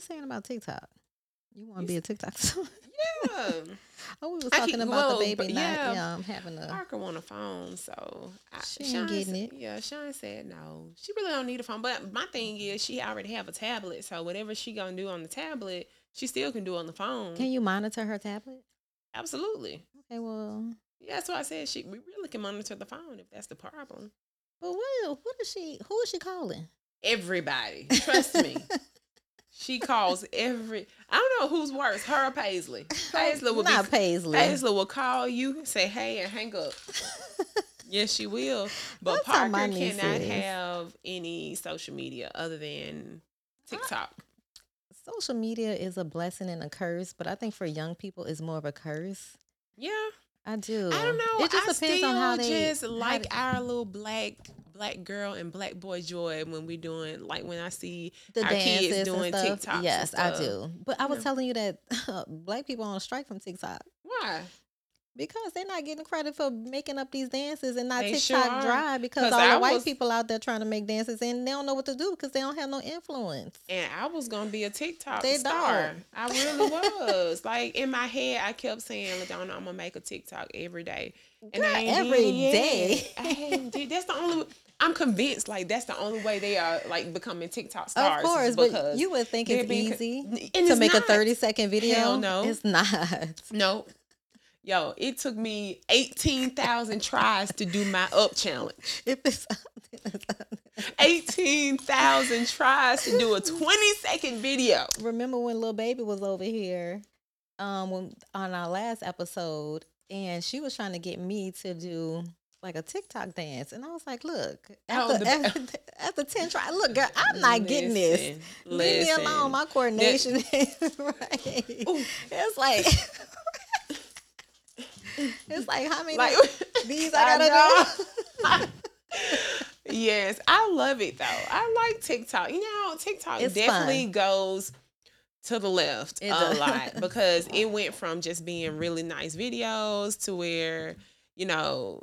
was saying about TikTok. You want to be a TikTok? star? Yeah. oh, we was talking keep- about well, the baby not yeah. um, having a. Parker want a phone, so I, She ain't Sean getting it. Yeah, Sean said no. She really don't need a phone. But my thing is, she already have a tablet, so whatever she gonna do on the tablet, she still can do on the phone. Can you monitor her tablet? Absolutely. Okay, well, Yeah, that's why I said she. We really can monitor the phone if that's the problem. but what? What is she? Who is she calling? Everybody, trust me. She calls every. I don't know who's worse, her or Paisley. Paisley will not be. Paisley. Paisley will call you, say hey, and hang up. Yes, she will. But That's Parker cannot is. have any social media other than TikTok. Social media is a blessing and a curse, but I think for young people, it's more of a curse. Yeah, I do. I don't know. It just I depends on how they just how like they- our little black black girl and black boy joy when we doing like when I see the our kids doing. And Yes, I do. But I was Yeah. telling you that black people on strike from TikTok why because they're not getting credit for making up these dances and not They TikTok are. dry because 'Cause all I the white was- people out there trying to make dances and they don't know what to do because they don't have no influence. and I was gonna be a TikTok They star. don't. I really was. like in my head, I kept saying, "Ladonna, I'm gonna make a TikTok every day." And Girl, I every did it yet. day. I did. That's the only. I'm convinced, like that's the only way they are like becoming TikTok stars. Of course, but you would think it's being easy to it's make a 30 second video. Hell no. It's not. No. Yo, it took me 18,000 tries to do my up challenge. If it's 18,000 tries to do a 20 second video. remember when little baby was over here um when on our last episode and she was trying to get me to do like a TikTok dance and I was like, look, after, the- after, after 10 try, look girl, I'm not getting this. Listen, Leave me alone. listen. My coordination is right. Ooh. It's like it's like how many Like, these I gotta do? yes, I love it though. I like TikTok. You know, TikTok It's definitely fun. goes to the left It a does. lot because it went from just being really nice videos to where, you know,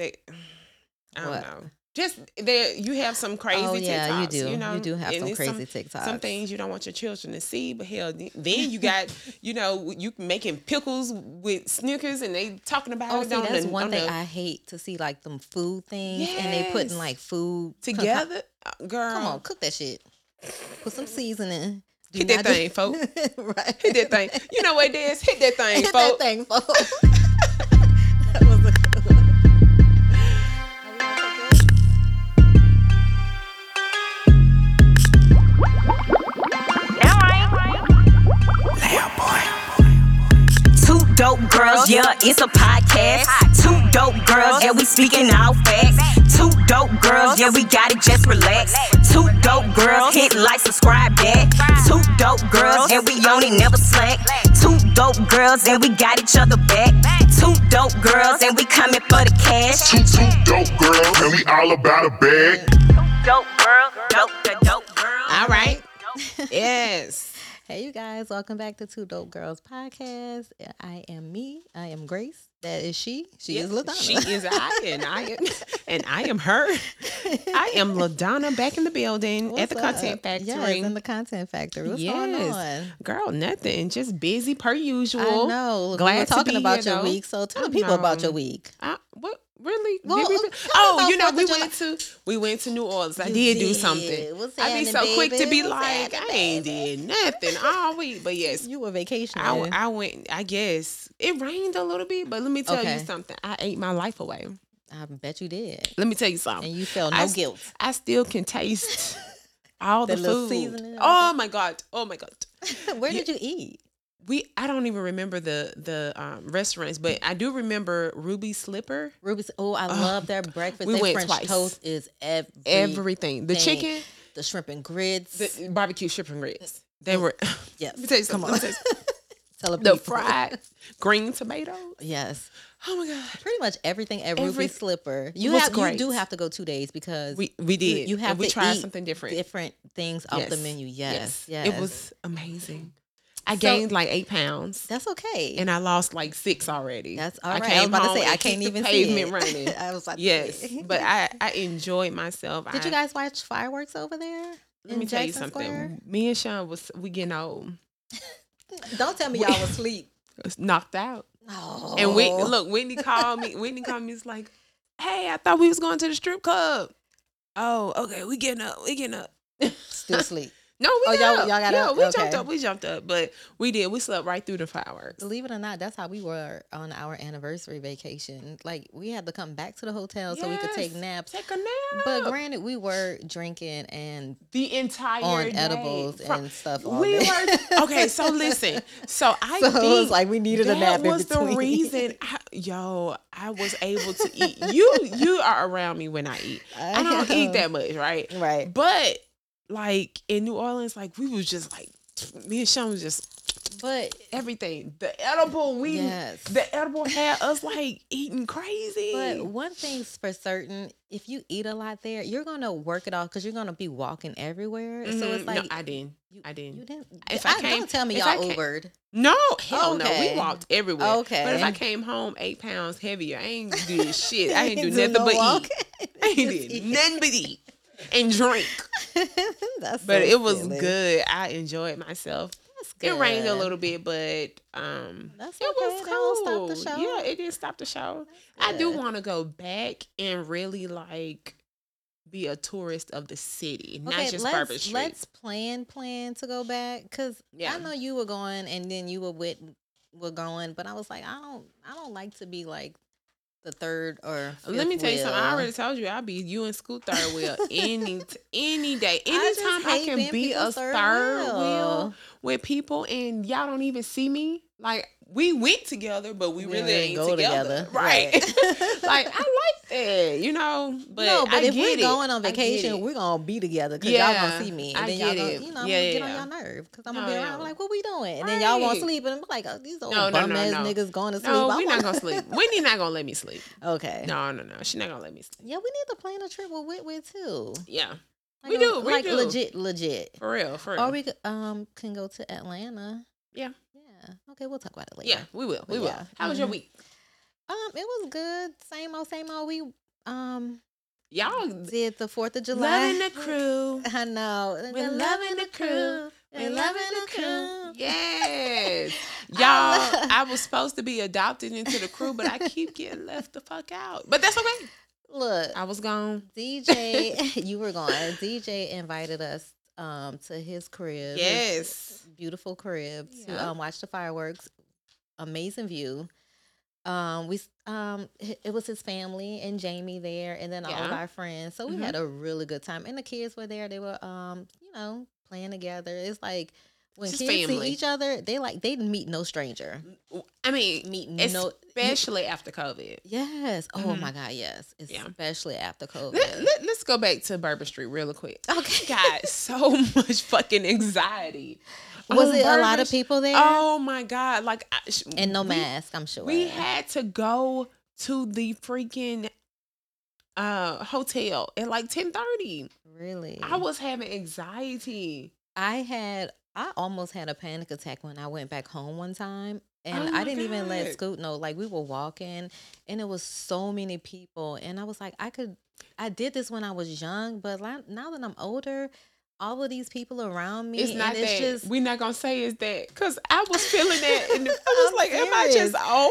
they I don't What? know. Just there you have some crazy oh yeah, you do. You know, you do have and some crazy TikToks. some things you don't want your children to see, but hell, then you got, you know, you making pickles with Snickers and they talking about Oh, it see, on that's the, one on thing the- I hate to see, like them food things, and they putting like food together, Uh, girl. Come on, cook that shit. Put some seasoning. Do Hit that not do- thing, folk. right. Hit that thing. You know what it is? Hit that thing, folks. Hit folks. that thing, folks. Girls, yeah, it's a podcast. Two dope girls, yeah, we speaking all facts. Two dope girls, yeah, we got it, just relax. Two dope girls, hit like, subscribe that. Two dope girls, and we on it, never slack. Two dope girls, and we got each other back. Two dope girls, and we coming for the cash. Two, two dope girls, and we all about a bag. Dope girl, dope, the dope girl. All right. Yes. Hey, you guys, welcome back to Two Dope Girls podcast. I am me. I am Grace. That is she. She is Yes, LaDonna. She is I, and I am, and I am her. I am Ladonna back in the building What's at the Content? Factory. Yes, in the Content Factory. What's going on? Girl, nothing. Just busy per usual. I know. Glad we were talking about here, your though. week. So tell the people about your week. I, what really? Well, we um, me oh, you know, we went to we went to New Orleans. I You did, do something. What's I be so quick to be What's like, I ain't baby? did nothing all week. But yes, You were vacationing. I, I went. I guess it rained a little bit, but let me tell Okay. you something. I ate my life away. I bet you did. Let me tell you something. And you felt no I guilt. I still can taste all The the, food. seasoning Oh my god! Oh my god! Where did you eat? We I don't even remember the the um, restaurants, but I do remember Ruby Slipper. Ruby's. Oh, I love their breakfast. we their went French twice. toast is every, Everything. The chicken, the shrimp and grits. the barbecue shrimp and grits. They were. yes. Let me tell you Come something. on. Tell you the the fried green tomatoes. Yes. Oh my god. Pretty much everything at Ruby Every- Slipper. You have great. you do have to go two days because We we did. you have and we to tried something different. different things off the Yes. menu. Yes. Yes. It was amazing. I So- gained like eight pounds. That's okay. and I lost like six already. That's all right. I. I was about to say I can't even see pavement it. running. I was like, yes, but I I enjoyed myself. Did I, you guys watch fireworks over there? let me tell you something. Square? Me and Sean was we getting old, Don't tell me y'all was asleep. was knocked out. No. And we oh. look, Whitney called me. Whitney called me. It's like, hey, I thought we was going to the strip club. Oh, okay, we getting up. We getting up. still asleep. No, we Oh, y'all- up. y'all got yeah, up? we jumped up. We jumped up, but we did. We slept right through the fireworks. Believe it or not, that's how we were on our anniversary vacation. Like we had to come back to the hotel so we could take naps. Take a nap. But granted, we were drinking and the entire on day. edibles From- and stuff. All we were okay. So listen. So I so think it was like we needed a nap that in was the reason. I, yo, I was able to eat. You you are around me when I eat. I don't eat that much, right? Right. But like in New Orleans, like we was just like me and Sean was just But everything. The edible we Yes. the edible had us like eating crazy. but one thing's for certain: if you eat a lot there, you're gonna work it off because you're gonna be walking everywhere. So Mhm. it's like no, I didn't. you, I didn't. You didn't. If I, I came- don't tell me y'all Ubered. No, hell no. We walked everywhere. Okay. But if I came home eight pounds heavier, I ain't do shit. I ain't do nothing no but eat. I ain't did nothing but eat and drink. That's But so it was silly. good. I enjoyed myself. It rained a little bit, but um, That's it was That don't cool. stop the show. Yeah, it did stop the show. I do want to go back and really like be a tourist of the city, not just let's, Bourbon Street. Let's plan plan to go back because Yeah. I know you were going and then you were with were going, but I was like, I don't I don't like to be like the third or. Let me tell you something. I already told you I'll be you and Scoot third wheel any any day. I Anytime I, hate can be a third, third wheel. wheel. with people and y'all don't even see me. Like we went together, but we We really ain't go together. together. Right. Right. like I like that, you know. But no, but I if we're it. going on vacation, we're gonna be together because y'all gonna see me, and I then y'all get gonna, it. you know, I'm Yeah, gonna get yeah. on y'all nerve because I'm gonna be yeah. around like, what we doing? And then y'all won't sleep, and I'm like, oh, these old No, bum no, ass niggas going to sleep. No, we're not gonna sleep. Whitney not gonna let me sleep. Okay. No, no, no. She's not gonna let me sleep. Yeah, we need to plan a trip with Whitwit too. Yeah, Like We a- do, we like do. legit, legit. for real, for real. Or we um can go to Atlanta. Yeah. Okay, we'll talk about it later. yeah, we will. We will. yeah. How was your Mhm. week? Um, it was good. Same old, same old. We um Y'all did the Fourth of July. loving the crew. I know. We're loving the crew. We're loving the crew. Yes. Y'all, I I was supposed to be adopted into the crew, but I keep getting left the fuck out. But that's okay. Look, I was gone. DJ, you were gone. DJ invited us um to his crib. his Yes. beautiful crib to um watch the fireworks. Amazing view. Um, we um it was his family and Jamie there, and then all of our friends. So we Mhm. had a really good time, and the kids were there. They were um you know playing together. It's like when kids family. see each other, they like they meet no stranger. I mean, Meet no. especially after COVID. Yes. Oh Mhm. my God. Yes. Yeah. Especially after COVID. Let, let, us go back to Bourbon Street real quick. okay. Got so much fucking anxiety. Was on it a lot Bourbon of people there? Oh my God. Like, I, sh- and no we- mask. I'm sure. We had to go to the freaking uh hotel at like 10:30. really. I was having anxiety. I had I almost had a panic attack when I went back home one time. And Oh I didn't even let Scoot know. Like we were walking and it was so many people. And I was like, I could I did this when I was young, but now that I'm older, all of these people around me It's not it's that just we're not gonna say is that because I was feeling that and I was like, am I just old?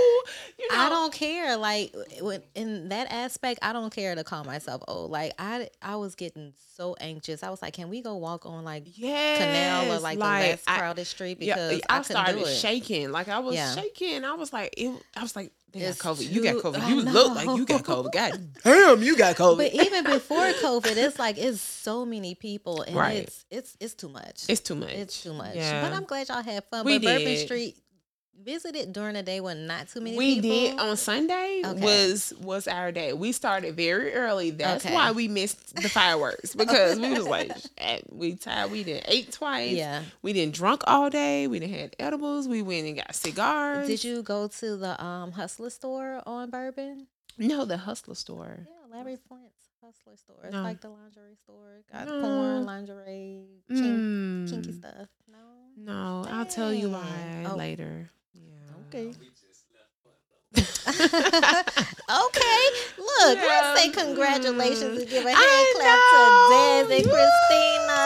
You know, I don't care. Like when, in that aspect, I don't care to call myself old. Like I, I was getting so anxious. I was like, "Can we go walk on like yes, Canal or like, the less I- crowded street?" yeah, Because I, I, started do it. shaking. Like I was Yeah. shaking. I was like, it, I was like, they got It's COVID. You got COVID. I You look like you got. COVID. God damn, you got COVID. But even before COVID, it's like it's so many people, and Right. it's it's it's too much. it's too much. It's too much. Yeah. But I'm glad y'all had fun. We but Bourbon. Street visited during the day when not too many we people. did on Sunday Okay. was was our day. We started very early. That's Okay. why we missed the fireworks because we was like we tired. We didn't ate twice. Yeah. We didn't drunk all day. We didn't had edibles. We went and got cigars. Did you go to the um Hustler store on Bourbon? No, the hustler store. Yeah, Larry Flynt's Hustler store. It's No. like the lingerie store. Got No. porn, lingerie, kink, Mm. kinky stuff. No. No, I'll tell you why Oh. later okay. okay, look, yeah. let's say congratulations mm. and give a hand I clap know. to Dez and Christina.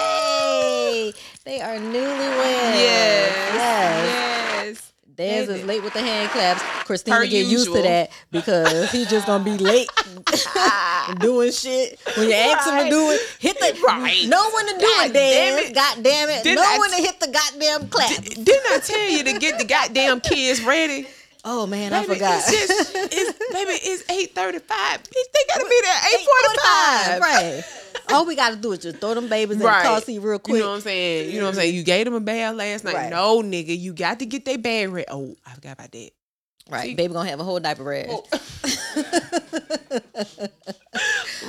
Hey, they are newlyweds. Yes. yes. yes. Dez is late with the hand claps. Christina Per get used to that because he's just gonna be late doing shit. When you ask him to do it, hit the Right. No one to do God it, damn Dez. it. God damn it. Didn't know I when to hit the goddamn clap. Didn't I tell you to get the goddamn kids ready? oh man, I Baby, forgot. It's just, it's, baby, it's eight thirty-five. They gotta be there at eight forty-five. Right. All we gotta do is just throw them babies in Right. the car seat real quick. You know what I'm saying? You know what I'm saying? You gave them a bath last night. Right. No, nigga, you got to get their bag ready. Oh, I forgot about that. right. See- Baby gonna have a whole diaper rash. Oh.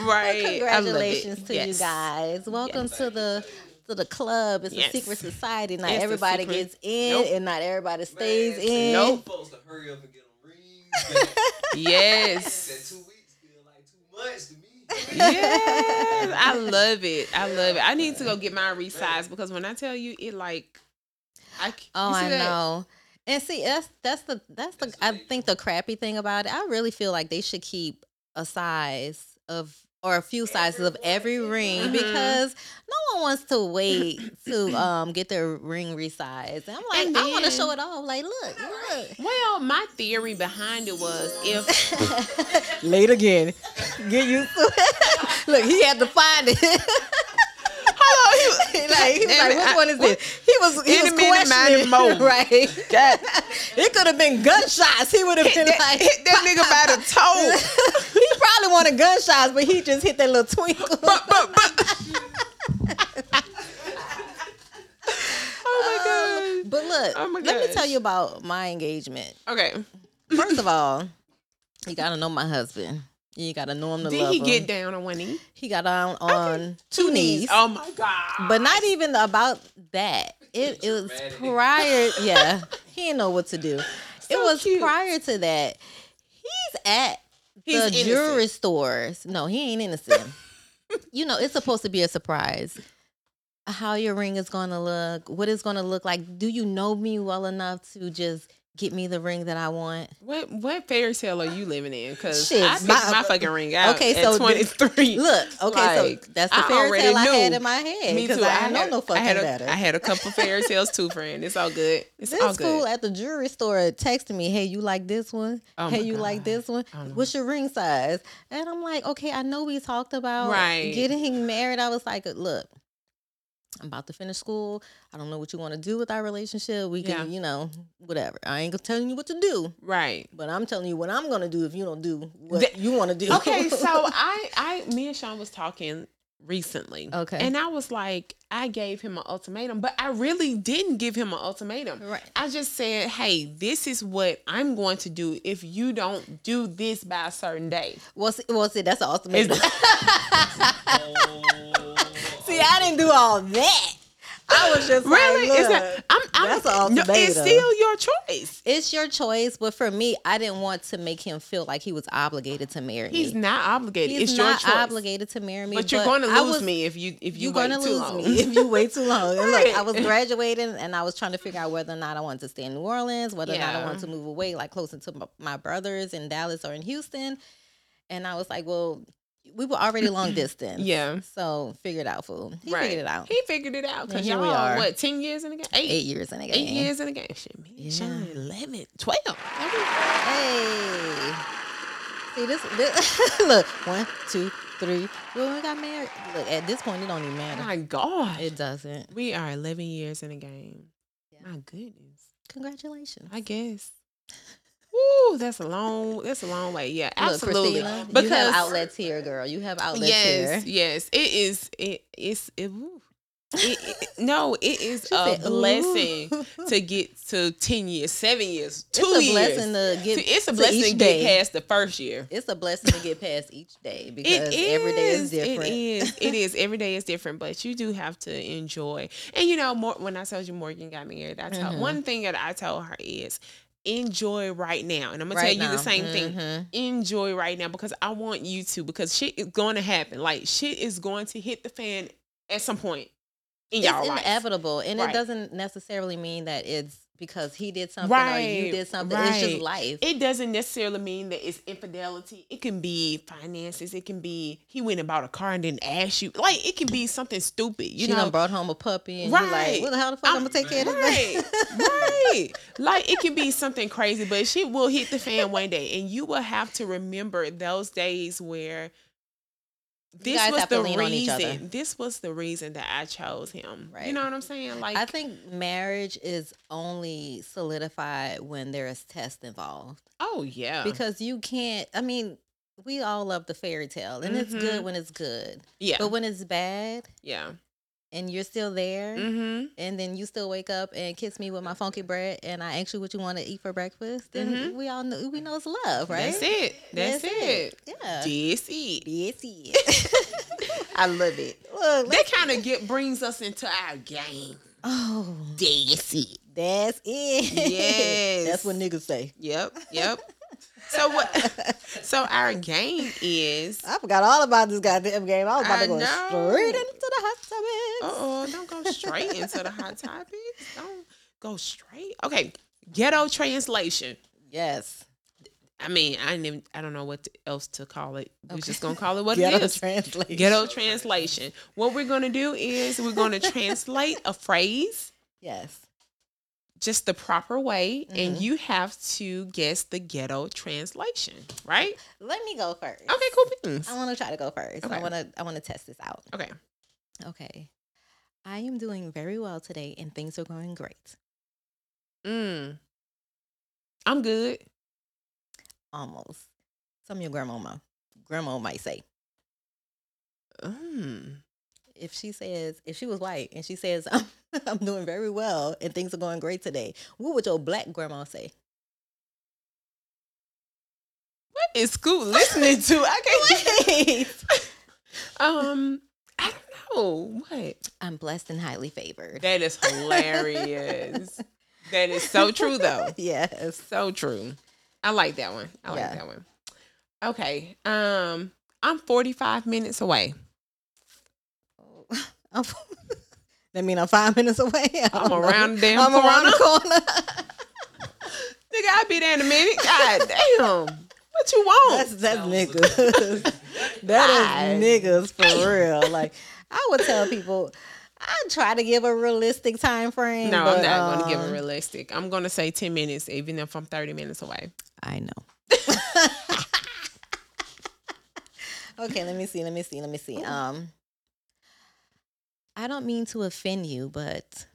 Right. Congratulations to you guys. Welcome to the to the club. It's Yes. a secret society. Not It's everybody gets in Nope. and not everybody stays Man, in. tell Nope. you Folks to hurry up and get them rings. back. That Yes. two weeks feel like too much to me. Yes. I love it. I love it. I need to go get mine resized because when I tell you it like I c- Oh, you see I that? know. And see, that's that's the that's the I think the crappy thing about it. I really feel like they should keep a size of or a few sizes of every ring Mhm. because no one wants to wait to um get their ring resized. And I'm like, And I want to show it off. Like, look, look. Well, my theory behind it was if Late again. Get used to it. Look, he had to find it. On, he- like, he was like, it, which I- one is this? He was he was questioning, mode. right? God. it could have been gunshots. He would have been that, like, hit that nigga by the toe. he probably wanted gunshots, but he just hit that little twinkle. but but but Oh my uh, god. But look, Oh my let me tell you about my engagement. Okay. First of all, you gotta know my husband. You gotta know him to Did love he him. get down on one knee? He got on on two knees. Oh my god. But not even about that. It, it was Dramatic. prior. Yeah, he didn't know what to do. it was cute. prior to that. He's at He's the innocent. jewelry stores. No, he ain't innocent. you know, it's supposed to be a surprise. How your ring is going to look, what it's going to look like. Do you know me well enough to just get me the ring that I want? What what fairy tale are you living in? Because I picked my- my, fucking ring out. Okay, so at twenty three. Look, okay, Like, so that's the I fairy already tale I had knew. in my head Me too. I, had, know no fucking I had a, better. I had a couple fairy tales too, friend. It's all good. It's all This good. fool at the jewelry store texted me, "Hey, you like this one? Oh hey, you like this one? What's your ring size?" And I'm like, "Okay, I know we talked about Right. getting married." I was like, "Look, I'm about to finish school. I don't know what you want to do with our relationship. We can, Yeah. you know, whatever. I ain't gonna telling you what to do, right. but I'm telling you what I'm gonna do if you don't do what The- you want to do." Okay, so I I me and Sean was talking recently. Okay. And I was like, I gave him an ultimatum, but I really didn't give him an ultimatum. Right. I just said, hey, this is what I'm going to do if you don't do this by a certain day. well, see, well, see, that's awesome. Is- see, I didn't do all that. I was just Really? Like, look, I'm, I'm that's an no, it's still your choice. it's your choice, but for me, I didn't want to make him feel like he was obligated to marry He's me. He's not obligated. He's it's not your choice. obligated to marry me. But you're going to lose was- me if you if you You're wait going to too lose long. me if you wait too long. And look, I was graduating and I was trying to figure out whether or not I wanted to stay in New Orleans, whether or not I wanted to move away, like closer to my, my brothers in Dallas or in Houston. And I was like, well, we were already long distance. Yeah. So figure it out, fool. He right. figured it out. He figured it out because here y'all we are. what ten years in the game? Eight, Eight years in a game. Eight years in the game. Shit, me, Yeah. Sean, 11, 12. Hey. See this, this look, one, two, three. When we got married. Look, at this point it don't even matter. My God. It doesn't. we are 11 years in the game. Yeah. My goodness. Congratulations. I guess. Woo, that's a long, that's a long way. Yeah, Look, absolutely. Christina, because you have outlets here, girl. You have outlets yes, here. yes, It is. it. It- it- no, it is She a said, blessing to get to ten years, seven years, two it's a years. blessing to get. It's a to blessing to day. get past the first year. It's a blessing to get past each day because It is. every day is different. It is. It is. Every day is different, but you do have to enjoy. And you know, more when I told you Morgan got married, I told Mhm. one thing that I told her is enjoy right now. And I'm gonna Right tell you the same thing. Mhm. Enjoy right now because I want you to because shit is going to happen. Like shit is going to hit the fan at some point in It's y'all life. inevitable, and Right. it doesn't necessarily mean that it's because he did something or you did something. It's just life. It doesn't necessarily mean that it's infidelity. It can be finances. It can be he went and bought a car and didn't ask you. Like it can be something stupid. You she know, done brought home a puppy and you're like, Right. what the hell the fuck I'm, gonna take care of this? right, right. Like it can be something crazy, but she will hit the fan one day, and you will have to remember those days where this was the lean on each other. reason. This was the reason that I chose him. Right. You know what I'm saying? Like I think marriage is only solidified when there is test involved. oh yeah, Because you can't I mean, we all love the fairy tale and it's good Mhm. when it's good. yeah, But when it's bad yeah. And you're still there Mm-hmm. and then you still wake up and kiss me with my funky bread and I ask you what you want to eat for breakfast, then Mhm. we all know we know it's love, right? That's it. That's, it. Yeah. That's it. That's it. I love it. Look, That kind of get brings us into our game. oh, That's it. that's it. Yes. that's what niggas say. Yep. Yep. So what? So our game is. I forgot all about this goddamn game. I was about I to go know. straight into the hot topics. Oh! Don't go straight into the hot topics. Don't go straight. Okay. Ghetto translation. Yes. I mean, I didn't even, I don't know what else to call it. We're Okay. just gonna call it what Ghetto it is. translation. Ghetto translation. What we're gonna do is we're gonna translate a phrase Yes. Just the proper way, and Mhm. you have to guess the ghetto translation, right? Let me go first. Okay, cool beans. I want to try to go first. I want to. I want to test this out. Okay. Okay. I am doing very well today, and things are going great. Mm. I'm good. Almost. Some of your grandmama, grandma might say. Mm. If she says, if she was white and she says, I'm, I'm doing very well and things are going great today, what would your black grandma say? What is school listening to? I can't. Wait. Um, I don't know what. I'm blessed and highly favored. That is hilarious. that is so true, though. yes. So true. I like that one. I like Yeah. that one. Okay. Um, I'm 45 minutes away. I'm, that mean I'm five minutes away. I I'm don't know. around the damn I'm around the corner. Nigga, I'll be there in a minute. God damn. What you want? that's that's niggas. that is niggas for real. Like I would tell people, I try to give a realistic time frame. no, but, I'm not going to give a realistic. I'm going to say 10 minutes, even if I'm 30 minutes away. I know. okay, let me see. Let me see. Let me see. Um, I don't mean to offend you, but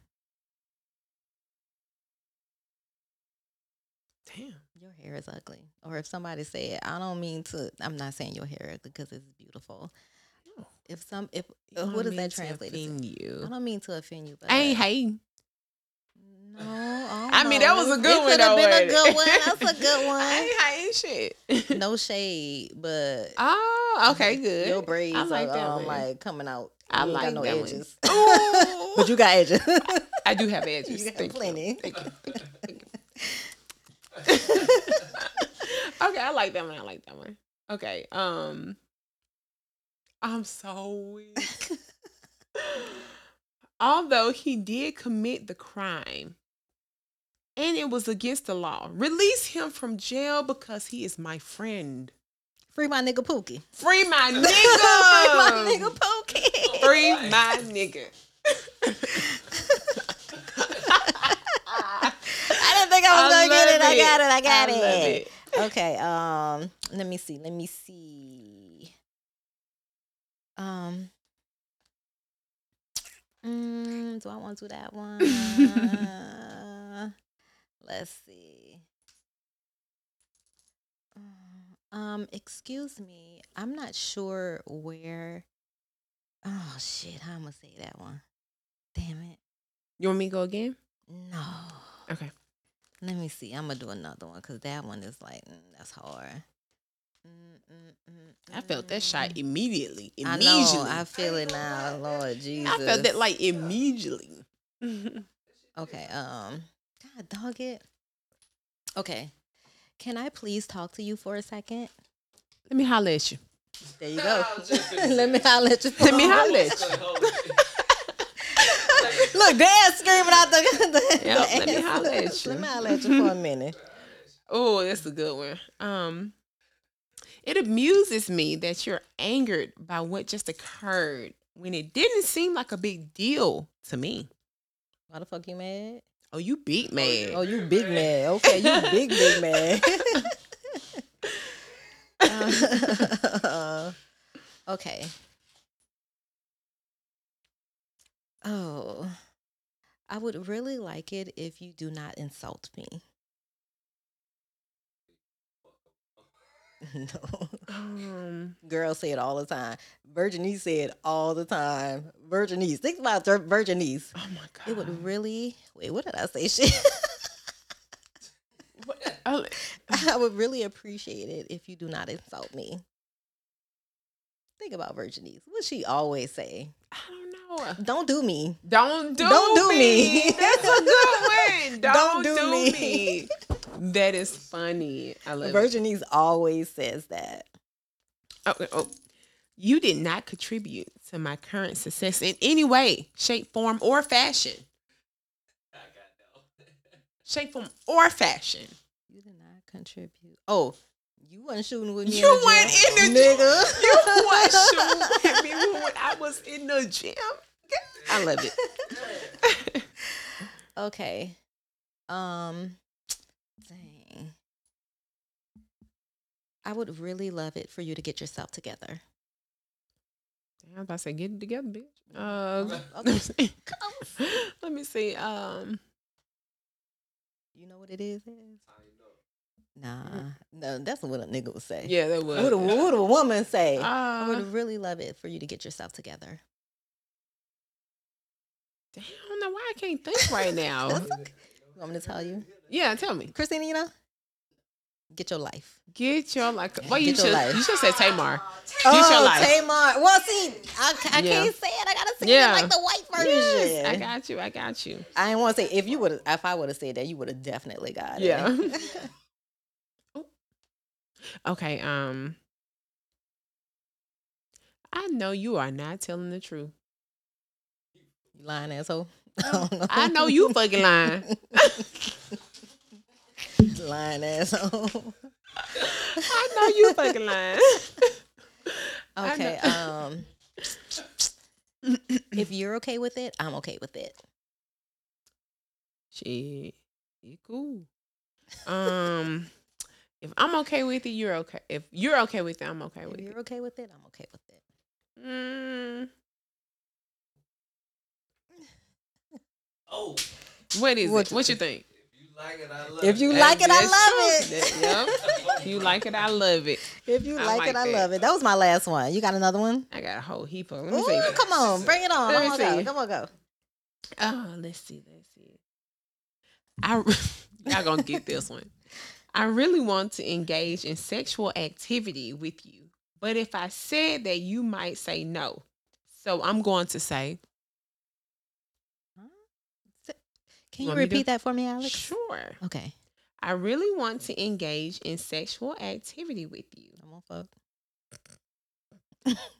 Damn. your hair is ugly. Or if somebody said, I don't mean to. I'm not saying your hair ugly because it's beautiful. If some, if uh, what does that translate to? Offend I don't mean to offend you, but I ain't hating. No, I mean, that was a good it one, could have though, been a good one. That's a good I one. ain't hating shit. no shade, but Oh, okay, good. your braids I like are um, like coming out. I You like no that one. edges. Ooh. but you got edges. I do have edges. you got Thank plenty. Thank you. Thank you. Thank you. okay, I like that one. I like that one. Okay. Um I'm so weak. Although he did commit the crime and it was against the law, release him from jail because he is my friend. Free my nigga Pookie. Free my nigga. Free my nigga Pookie. Free my nigga. I didn't think I was I gonna get it. I got it. I got I it. it. Okay. Um. Let me see. Let me see. Um. Mm, do I want to do that one? Let's see. Um. Excuse me. I'm not sure where. Oh shit! How I'm gonna say that one? Damn it! You want me to go again? No. Okay. Let me see. I'm gonna do another one because that one is like mm, that's hard. I felt that shot immediately. I know. I feel it now, Lord Jesus. I felt that like immediately. Okay. Um. God, dog it. Okay. Can I please talk to you for a second? Let me holler at you. There you go. I was just gonna Let me say. holler at you. Let me holler at you. Hold it. Look, Dad's screaming out the. the Yep, the let me answer. holler at you. Let me holler at you for a minute. Oh, that's a good one. Um, it amuses me that you're angered by what just occurred when it didn't seem like a big deal to me. Why the fuck you mad? Oh, you beat mad. Oh, you big mad. Okay, you big big mad. Uh, okay. Oh, I would really like it if you do not insult me. No. Um, Girls say it all the time. Virginese say it all the time. Virginese. Think about Vir- Virginese. oh my god. It would really. Wait, what did I say? Shit. Oh, I would really appreciate it if you do not insult me. Think about Virginies. What she always say? I don't know. Don't do me. Don't do Don't do me. me. That's a good one. Don't, do do, me. me. That is funny. I love it. Virginese always says that. Oh, oh, oh. You did not contribute to my current success in any way, shape, form, or fashion. I got that. Shape, form, or fashion. You did not contribute. Oh, you wasn't shooting with me. You weren't in the gym, nigga. You was shooting with me when I was in the gym. I love it. okay. Um. Dang. I would really love it for you to get yourself together. I was about to say, get it together, bitch. Uh, let, Okay. me see. let me see. Um, You know what it is? is? Nah, no, that's what a nigga would say. yeah, that was. What would a, what would a woman say? I Uh, would really love it for you to get yourself together. damn, I don't know why I can't think right now. That's okay. You want me to tell you? yeah, tell me. Christina, you know? Get your life. Get your like. Well, you should. life. You should say Tamar. Oh, Get your life. Tamar. Well, see, I, I Yeah. can't say it. I gotta say Yeah. it like the white version. Yes, I got you. I got you. I didn't want to say if you would if I would have said that you would have definitely got it. Yeah. Okay. Um. I know you are not telling the truth. you lying asshole. I, don't know. I know you fucking lying. Lying asshole. I know you fucking lying. Okay. Um if you're okay with it, I'm okay with it. Shit, you cool. Um, if I'm okay with it, you're okay. If you're okay with it, I'm okay with it. If it. you're okay with it, I'm okay with it. Mm, Oh, what is What it? you What you think? If you like it, I love If you it. like it, I love it. That- yep. You like it, I love it. If you like, like it, I love it. That was my last one. You got another one? I got a whole heap of. Let me Ooh, see. come on, bring it on. Let Come me on, go. see. Come on, go. Oh, let's see. Let's see. I y'all gonna get this one. I really want to engage in sexual activity with you, but if I said that, you might say no. So I'm going to say Can you Want to- repeat that for me, Alex? sure. Okay. I really want to engage in sexual activity with you, I'm gonna fuck.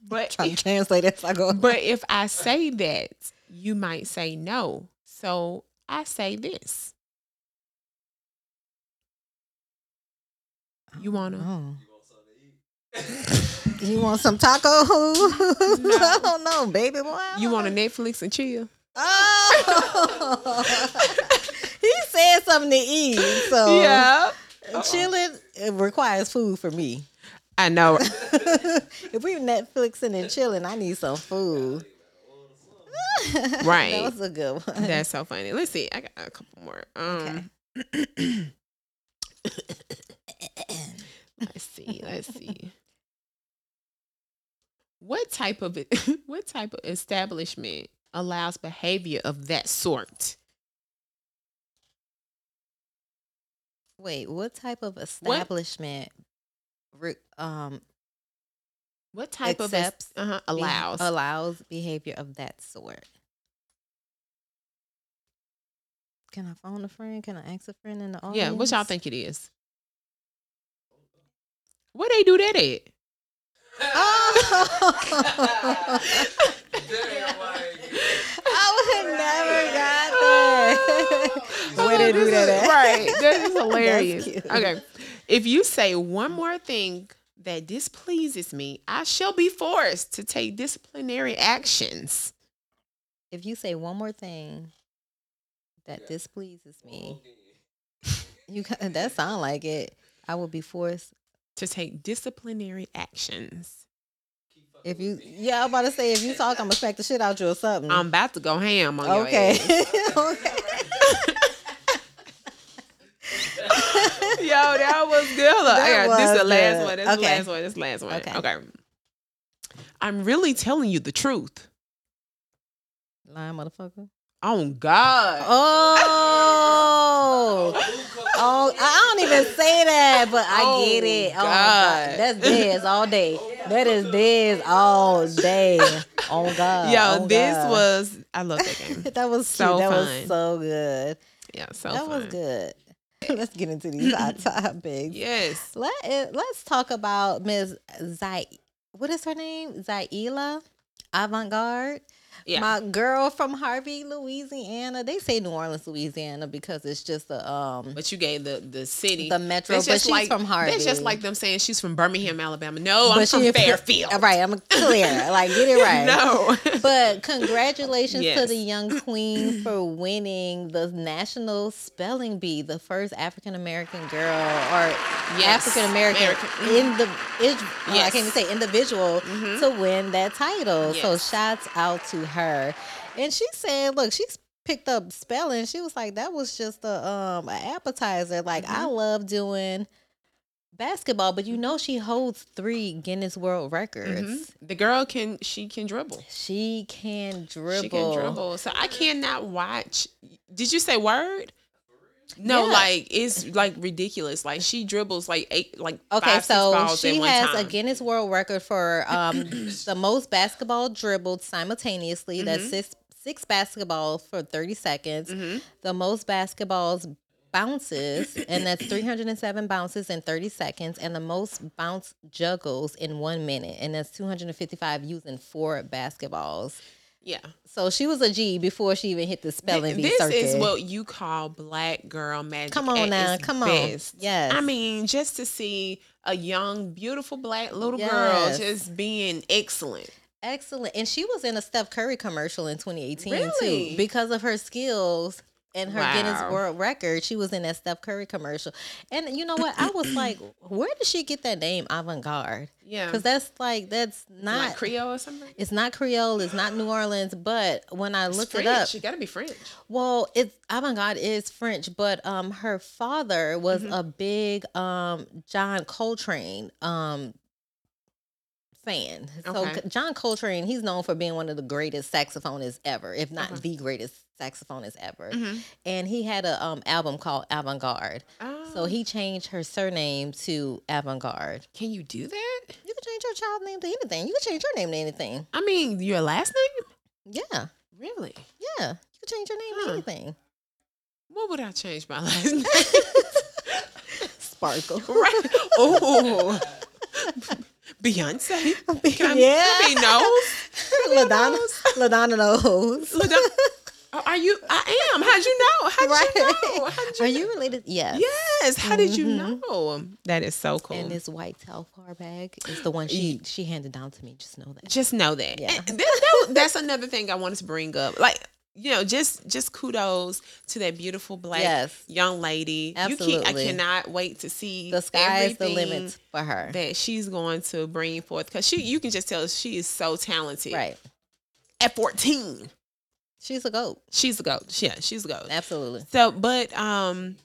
but Trying if, to translate it. So I go. but if I say that, you might say no. So I say this. You oh, wanna? Oh. You want something to eat? You some taco? I don't know, baby boy. You want a. Netflix and chill? Oh. he said something to eat. So yeah, chilling it requires food for me. I know. if we Netflixing and chilling, I need some food. Right. that was a good one. That's so funny. Let's see. I got a couple more. Um, let's see. Let's see. What type of what type of establishment allows behavior of that sort? Wait, what type of establishment re- um What type Accepts of uh be- allows? allows behavior of that sort? Can I phone a friend? Can I ask a friend in the audience? yeah. What y'all think it is? Where they do that at? Oh. Damn, like, I would never got oh. that. Where they do that at? Right. That is hilarious. cute. okay. If you say one more thing that displeases me, I shall be forced to take disciplinary actions. If you say one more thing that displeases me, oh, you that sound like it. I will be forced. To take disciplinary actions. If you, yeah, I'm about to say if you talk, I'm gonna smack the shit out of you or something. I'm about to go ham on your okay. ass. okay. Yo, that was good. That got- this is the was last one. This is the last one. This is the last one. Okay. Okay. I'm really telling you the truth. Lying motherfucker. Oh God. Oh. Oh, I don't even say that, but I Oh, get it. Oh, God. God. That's Diz all day. That is Diz all day. Oh God. Yo, oh, this God. was I love that game. that was so cute. That fun. was so good. Yeah, so that fun. was good. Let's get into these hot topics. Yes. Let it, let's talk about Ms. Zai. What is her name? Zaila Avant Garde. Yeah. My girl from Harvey, Louisiana. They say New Orleans, Louisiana because it's just a um but you gave the the city the metro, That's but just she's like, from Harvey. That's just like them saying she's from Birmingham, Alabama. No, I'm from Fairfield. Right, I'm clear. Like get it right. No. But congratulations to the young queen for winning the national spelling bee, the first African American girl or Yes. African American in the is, oh, I can't even say individual Mhm. to win that title. So Yes. shouts out to her. And she said, look, she's picked up spelling. She was like, that was just a um an appetizer. Like I Mm-hmm. love doing basketball, but you know she holds three Guinness World Records. Mhm. The girl can she can dribble. She can dribble. She can dribble. So I cannot watch. Did you say word? No, Yeah. like it's like ridiculous. Like she dribbles like eight, like Okay, five, six so balls she has a. Guinness World Record for um, the most basketball dribbled simultaneously. Mm-hmm. That's six six basketballs for thirty seconds. Mhm. The most basketballs bounces, and that's three hundred and seven bounces in thirty seconds, and the most bounce juggles in one minute, and that's two hundred and fifty five using four basketballs. Yeah, So she was a G before she even hit the spelling bee this circuit. is what you call black girl magic. Come on now, come on. Yes. I mean, just to see a young, beautiful black little girl just being excellent. Excellent. And she was in a Steph Curry commercial in 2018 Really? too. Because of her skills and her Guinness World Record, she was in that Steph Curry commercial. And you know what? I was like, where did she get that name avant garde? Yeah, Because that's like that's not like Creole or something. it's not Creole, it's not New Orleans, but when I It's looked French. it up, she got to be French. well, it's avant garde is French, but um her father was Mm-hmm. a big um John Coltrane um fan. So Okay. John Coltrane, he's known for being one of the greatest saxophonists ever, if not Okay. the greatest saxophonist ever. Mhm. And he had a um album called Avant Garde. So Oh, he changed her surname to Avant Garde. can you do that? You can change your child's name to anything. You can change your name to anything. I mean, your last name? Yeah. Really? Yeah. You can change your name Huh. to anything. What would I change my last name? Sparkle. right. Oh. Beyonce. Can Yeah. Be nose? LaDonna, LaDonna knows. Oh, Are you? I am. How'd you know? How'd you know? How'd you Are you related? Yes. Yes. How did you Mhm. know? That is so cool. And this white Telfar bag is the one she she handed down to me. Just know that. just know that. Yeah. That- that- that's another thing I wanted to bring up. Like, you know, just just kudos to that beautiful black Yes. young lady. You keep, I cannot wait to see The sky sky's the limit for her. that she's going to bring forth because she you can just tell she is so talented. Right. At 14. She's a goat. She's a goat. Yeah, she's a goat. Absolutely. So, but um,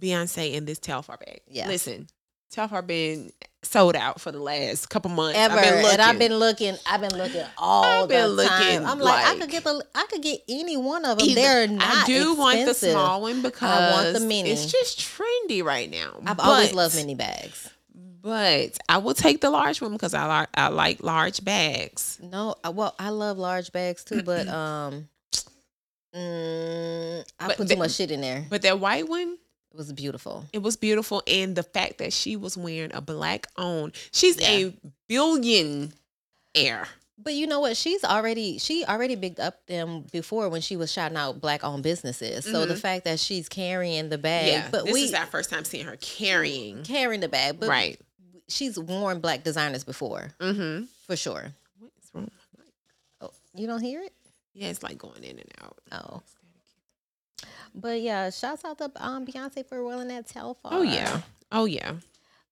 Beyonce and this Telfar bag. Yeah. Listen, Telfar been sold out for the last couple months. Ever. I've been looking. and I've been looking. I've been looking all I've been the time. looking I'm like, I could get the. I could get any one of them. Either- They're not. I do want the small one because I want the mini. It's just trendy right now. I've always loved mini bags. But I will take the large one because I like I like large bags. No, well, I love large bags too, but um, mm, I But put the- too much shit in there. But that white one, It was beautiful. it was beautiful, and the fact that she was wearing a black owned. She's Yeah. a billionaire. But you know what? She's already she already bigged up them before when she was shouting out black owned businesses. So the fact that she's carrying the bag, Mm-hmm. yeah, but this we is our first time seeing her carrying. carrying the bag, but right. She's worn black designers before Mm-hmm. for sure. What is wrong? with my mic? Oh, you don't hear it? Yeah, it's like going in and out. Oh, but yeah, shouts out to um Beyonce for rolling that Telfar. Oh yeah. Oh yeah.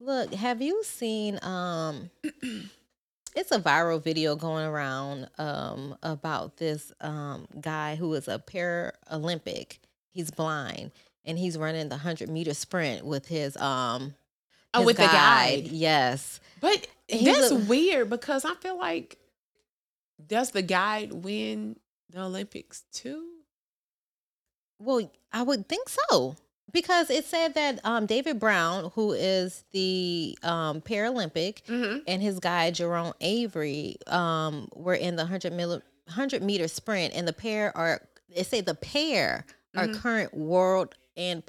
Look, have you seen um it's a viral video going around um about this um guy who is a Paralympic. He's blind and he's running the 100 meter sprint with his um Oh, with the guide. Yes. But He's that's weird because I feel like does the guide win the Olympics too? Well, I would think so. Because it said that um David Brown, who is the um Paralympic, Mm-hmm. and his guy Jerome Avery um were in the 100 mil- 100 meter sprint and the pair are they say the pair are Mhm. current world and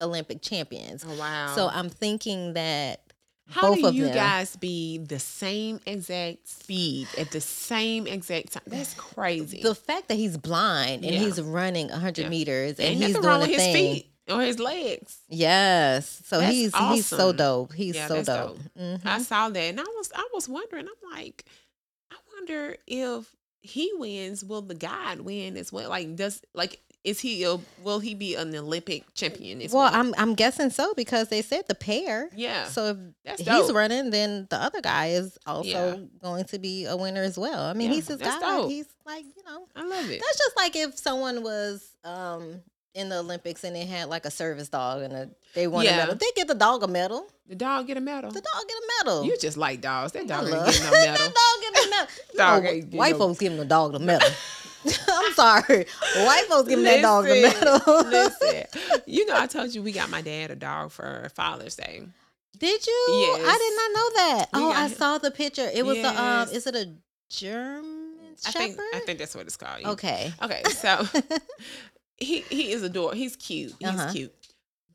Paralympic champions. Oh wow. So I'm thinking that how both do of you guys be the same exact speed at the same exact time? That's crazy. the fact that he's blind and Yeah. he's running 100 Yeah. meters and Ain't he's doing a his thing. feet or his legs. Yes. So That's he's he's so dope. He's Yeah, so dope. dope. Mhm. I saw that and I was I was wondering. I'm like, I wonder if he wins, will the guide win as well? Like, does like is he a will he be an Olympic champion Well, well? I'm I'm guessing so because they said the pair. yeah. So if he's dope. running, then the other guy is also Yeah. going to be a winner as well. I mean, Yeah, he's his guy. dope. He's like, you know, I love it. that's just like if someone was um in the Olympics and they had like a service dog and a, they won Yeah. a medal. They get the dog a medal. The dog get a medal. The dog get a medal. You just like dogs. That dog ain't getting no that medal. dog get a medal. Dog know, white no- folks giving the dog the medal. I'm sorry, white folks giving that dog the Listen, medal. Listen, you know, I told you we got my dad a dog for Father's Day. Did you? Yes. I did not know that. Oh, I him. saw the picture. It was the um. Is it a German I Shepherd? think I think that's what it's called. Okay. Okay, so he he is adorable. He's cute. He's Uh-huh. cute.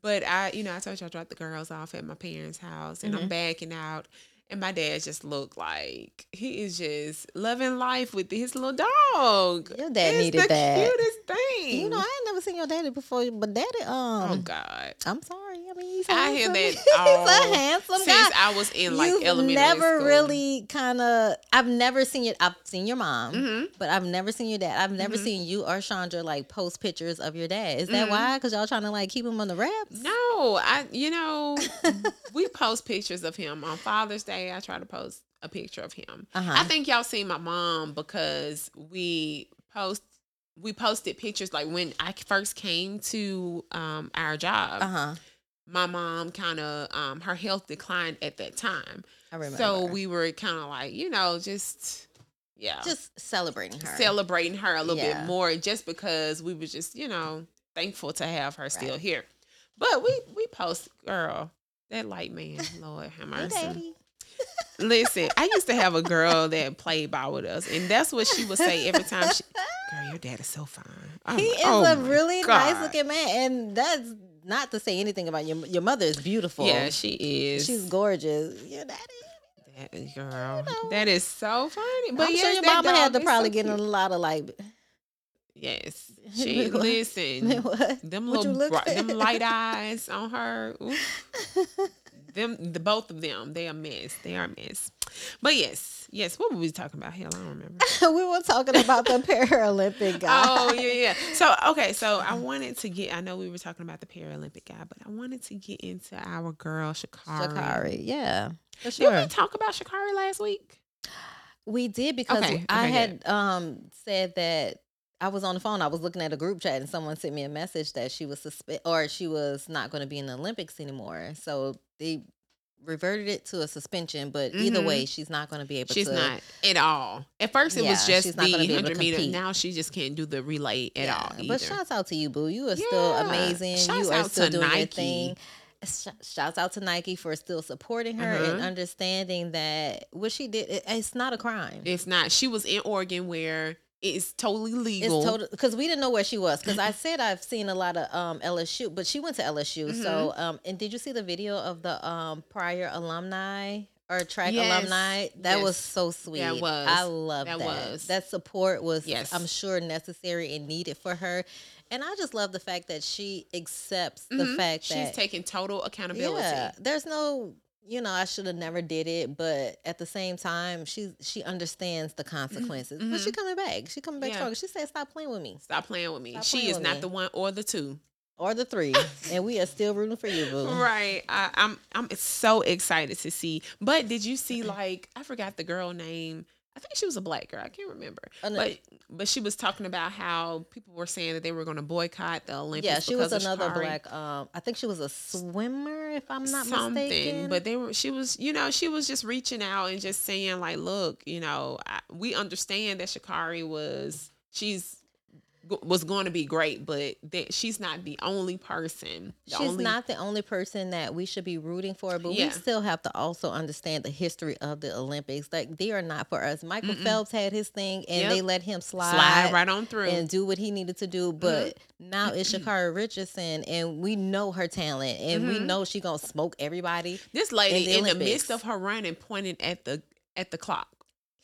But I, you know, I told you I dropped the girls off at my parents' house, and Mm-hmm. I'm backing out, and my dad just looked like he is just loving life with his little dog. Your dad it's needed the that. cutest thing. You know, I ain't never seen your daddy before, but daddy, um, oh God. I'm sorry. I mean, he's I hear handsome. that he's a handsome Since guy. I was in like You've elementary never school. really kind of. I've never seen you. I've seen your mom, Mhm. but I've never seen your dad. I've never Mhm. seen you or Chandra like post pictures of your dad. Is that Mhm. why? Because y'all trying to like keep him on the wraps? No, I you know we post pictures of him on Father's Day. I try to post a picture of him. Uh-huh. I think y'all seen my mom because we post we posted pictures like when I first came to um our job. Uh huh. My mom kind of um her health declined at that time, I remember. so we were kind of like you know just yeah just celebrating her. celebrating her a little Yeah. bit more just because we were just you know thankful to have her still here but we we post girl that light man lord have Hey, mercy daddy. Listen i used to have a girl that played ball with us and that's what she would say every time she girl your dad is so fine I'm He like, is "Oh a really God." nice looking man, and that's not to say anything about your your mother is beautiful. yeah she is she's gorgeous. Your daddy. that girl know. that is so funny but I'm sure your mama had to probably so get a lot of like. yes she listen? Them little them light eyes on her. them the both of them, they are mess. They are mess. But yes, yes. What were we talking about? Hell, I don't remember. we were talking about the Paralympic guy. oh yeah, yeah. So okay, so I wanted to get. I know we were talking about the Paralympic guy, but I wanted to get into our girl Sha'Carri. Sha'Carri. Yeah, for Did sure. we talk about Sha'Carri last week? We did because Okay, I okay, had um said that I was on the phone. I was looking at a group chat and someone sent me a message that she was suspend or she was not going to be in the Olympics anymore. So they reverted it to a suspension. But either Mhm. way, she's not going to be able She's to. not at all. At first, it was just she's not gonna the be able to hundred meter. Now she just can't do the relay at Yeah, all. Either. But shouts out to you, boo. You are still amazing. Shouts you are out still to doing your Nike. thing. Sh- Shouts out to Nike for still supporting her and Mhm. understanding that what she did, it, it's not a crime. It's not. She was in Oregon where it's totally It's legal. total because we didn't know where she was. Because I said I've seen a lot of um LSU, but she went to LSU. So Mm-hmm. um, and did you see the video of the um prior alumni or track Yes. alumni. That was so sweet. That was. I love that. That That, support was, Yes. I'm sure, necessary and needed for her. And I just love the fact that she accepts the Mhm. fact She's that she's taking total accountability. yeah, there's no, you know, I should have never did it, but at the same time, she she understands the consequences. But she coming back. She coming back Mm-hmm. Yeah. stronger. She said, "Stop playing with me." Stop playing with me. She is not me. the one or the two. Or the three, and we are still rooting for you, boo. Right. I, I'm I'm so excited to see. But did you see like I forgot the girl name. I think she was a black girl. I can't remember. But but she was talking about how people were saying that they were going to boycott the Olympics. Yeah, she was another black. Um, I think she was a swimmer, if I'm not something mistaken. but they were she was you know she was just reaching out and just saying like look you know I, we understand that Sha'Carri was she's was going to be great but that she's not the only person the She's only, not the only person that we should be rooting for, but Yeah. we still have to also understand the history of the Olympics. Like they are not for us. Michael Phelps had his thing, and Yep. they let him slide, slide right on through and do what he needed to do. Mm-hmm. But now it's Sha'Carri Richardson, and we know her talent, and we mm-hmm. know she gonna smoke everybody. this lady in in the the, midst of her running pointing at the at the clock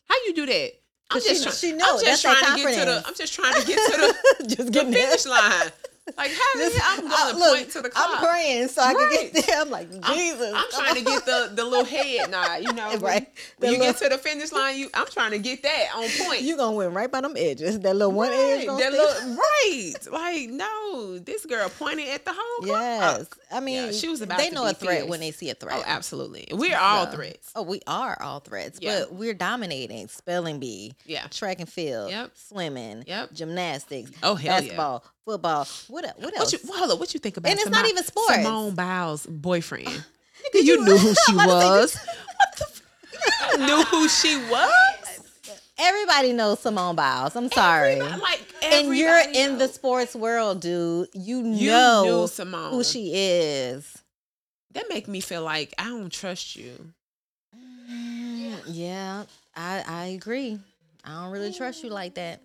how you do that I'm she- just, she trying, know, I'm just that's her trying to get to the. I'm just trying to get to the, Just the finish line. Like how hell I'm I- going to look, point to the clock? I'm praying so I can get there. I'm like I'm- Jesus. I'm, trying to get the the little head nod, you know. Right. When The you little- get to the finish line, you I'm trying to get that on point. You're gonna win right by them edges. That little one edge Right, gonna that stick. little- right. Like, no, this girl pointed at the whole clock. Yes, I mean, she was about They to know a threat fierce. when they see a oh, threat. Oh, absolutely. We're all So- threats. Oh, we are all threats, Yeah. but we're dominating spelling bee, Yeah. track and field, Yep. swimming, Yep. gymnastics, Oh, hell yeah. Football. What what What else? you well, hold up, what you think about And it's not even sports. Simone Biles' boyfriend? Nigga, you- you knew who she I'm about to say, was. what the f- you knew who she was? Everybody knows Simone Biles. I'm sorry. Everybody- like and you're everybody in the sports world, dude. You You know knew Simone. who she is. That make me feel like I don't trust you. Mm, Yeah, I I agree. I don't really trust you like that.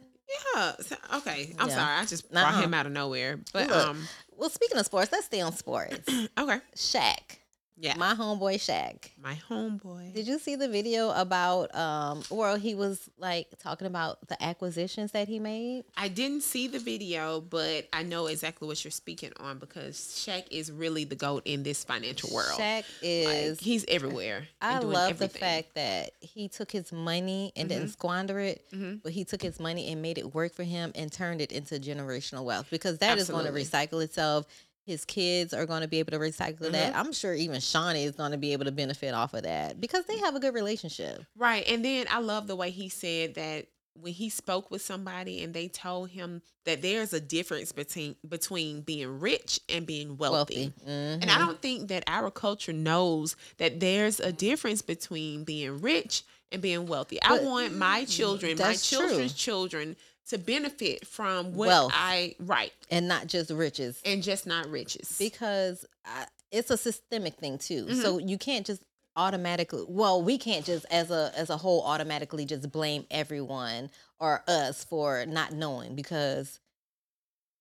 Yeah. okay. I'm Yeah. sorry. I just brought Nuh-uh. him out of nowhere. But Look. um. Well, speaking of sports, let's stay on sports. Okay. Shaq, Yeah. My, homeboy Shaq. My homeboy. Did you see the video about um well he was like talking about the acquisitions that he made? I didn't see the video, but I know exactly what you're speaking on because Shaq is really the goat in this financial world. Shaq Like, is he's everywhere. I love everything. the fact that he took his money and didn't squander it, Mhm. but he took his money and made it work for him and turned it into generational wealth because that is Absolutely. going to recycle itself. His kids are going to be able to recycle that. Mm-hmm. I'm sure even Shaunie is going to be able to benefit off of that because they have a good relationship. Right. And then I love the way he said that when he spoke with somebody and they told him that there's a difference between between being rich and being wealthy. Wealthy. And Mhm. I don't think that our culture knows that there's a difference between being rich and being wealthy. I want my children, my that's true. children's children to benefit from what Wealth. I right and not just riches. and just not riches. because I, it's a systemic thing too. Mm-hmm. So you can't just automatically. Well, we can't just as a as a whole automatically just blame everyone or us for not knowing because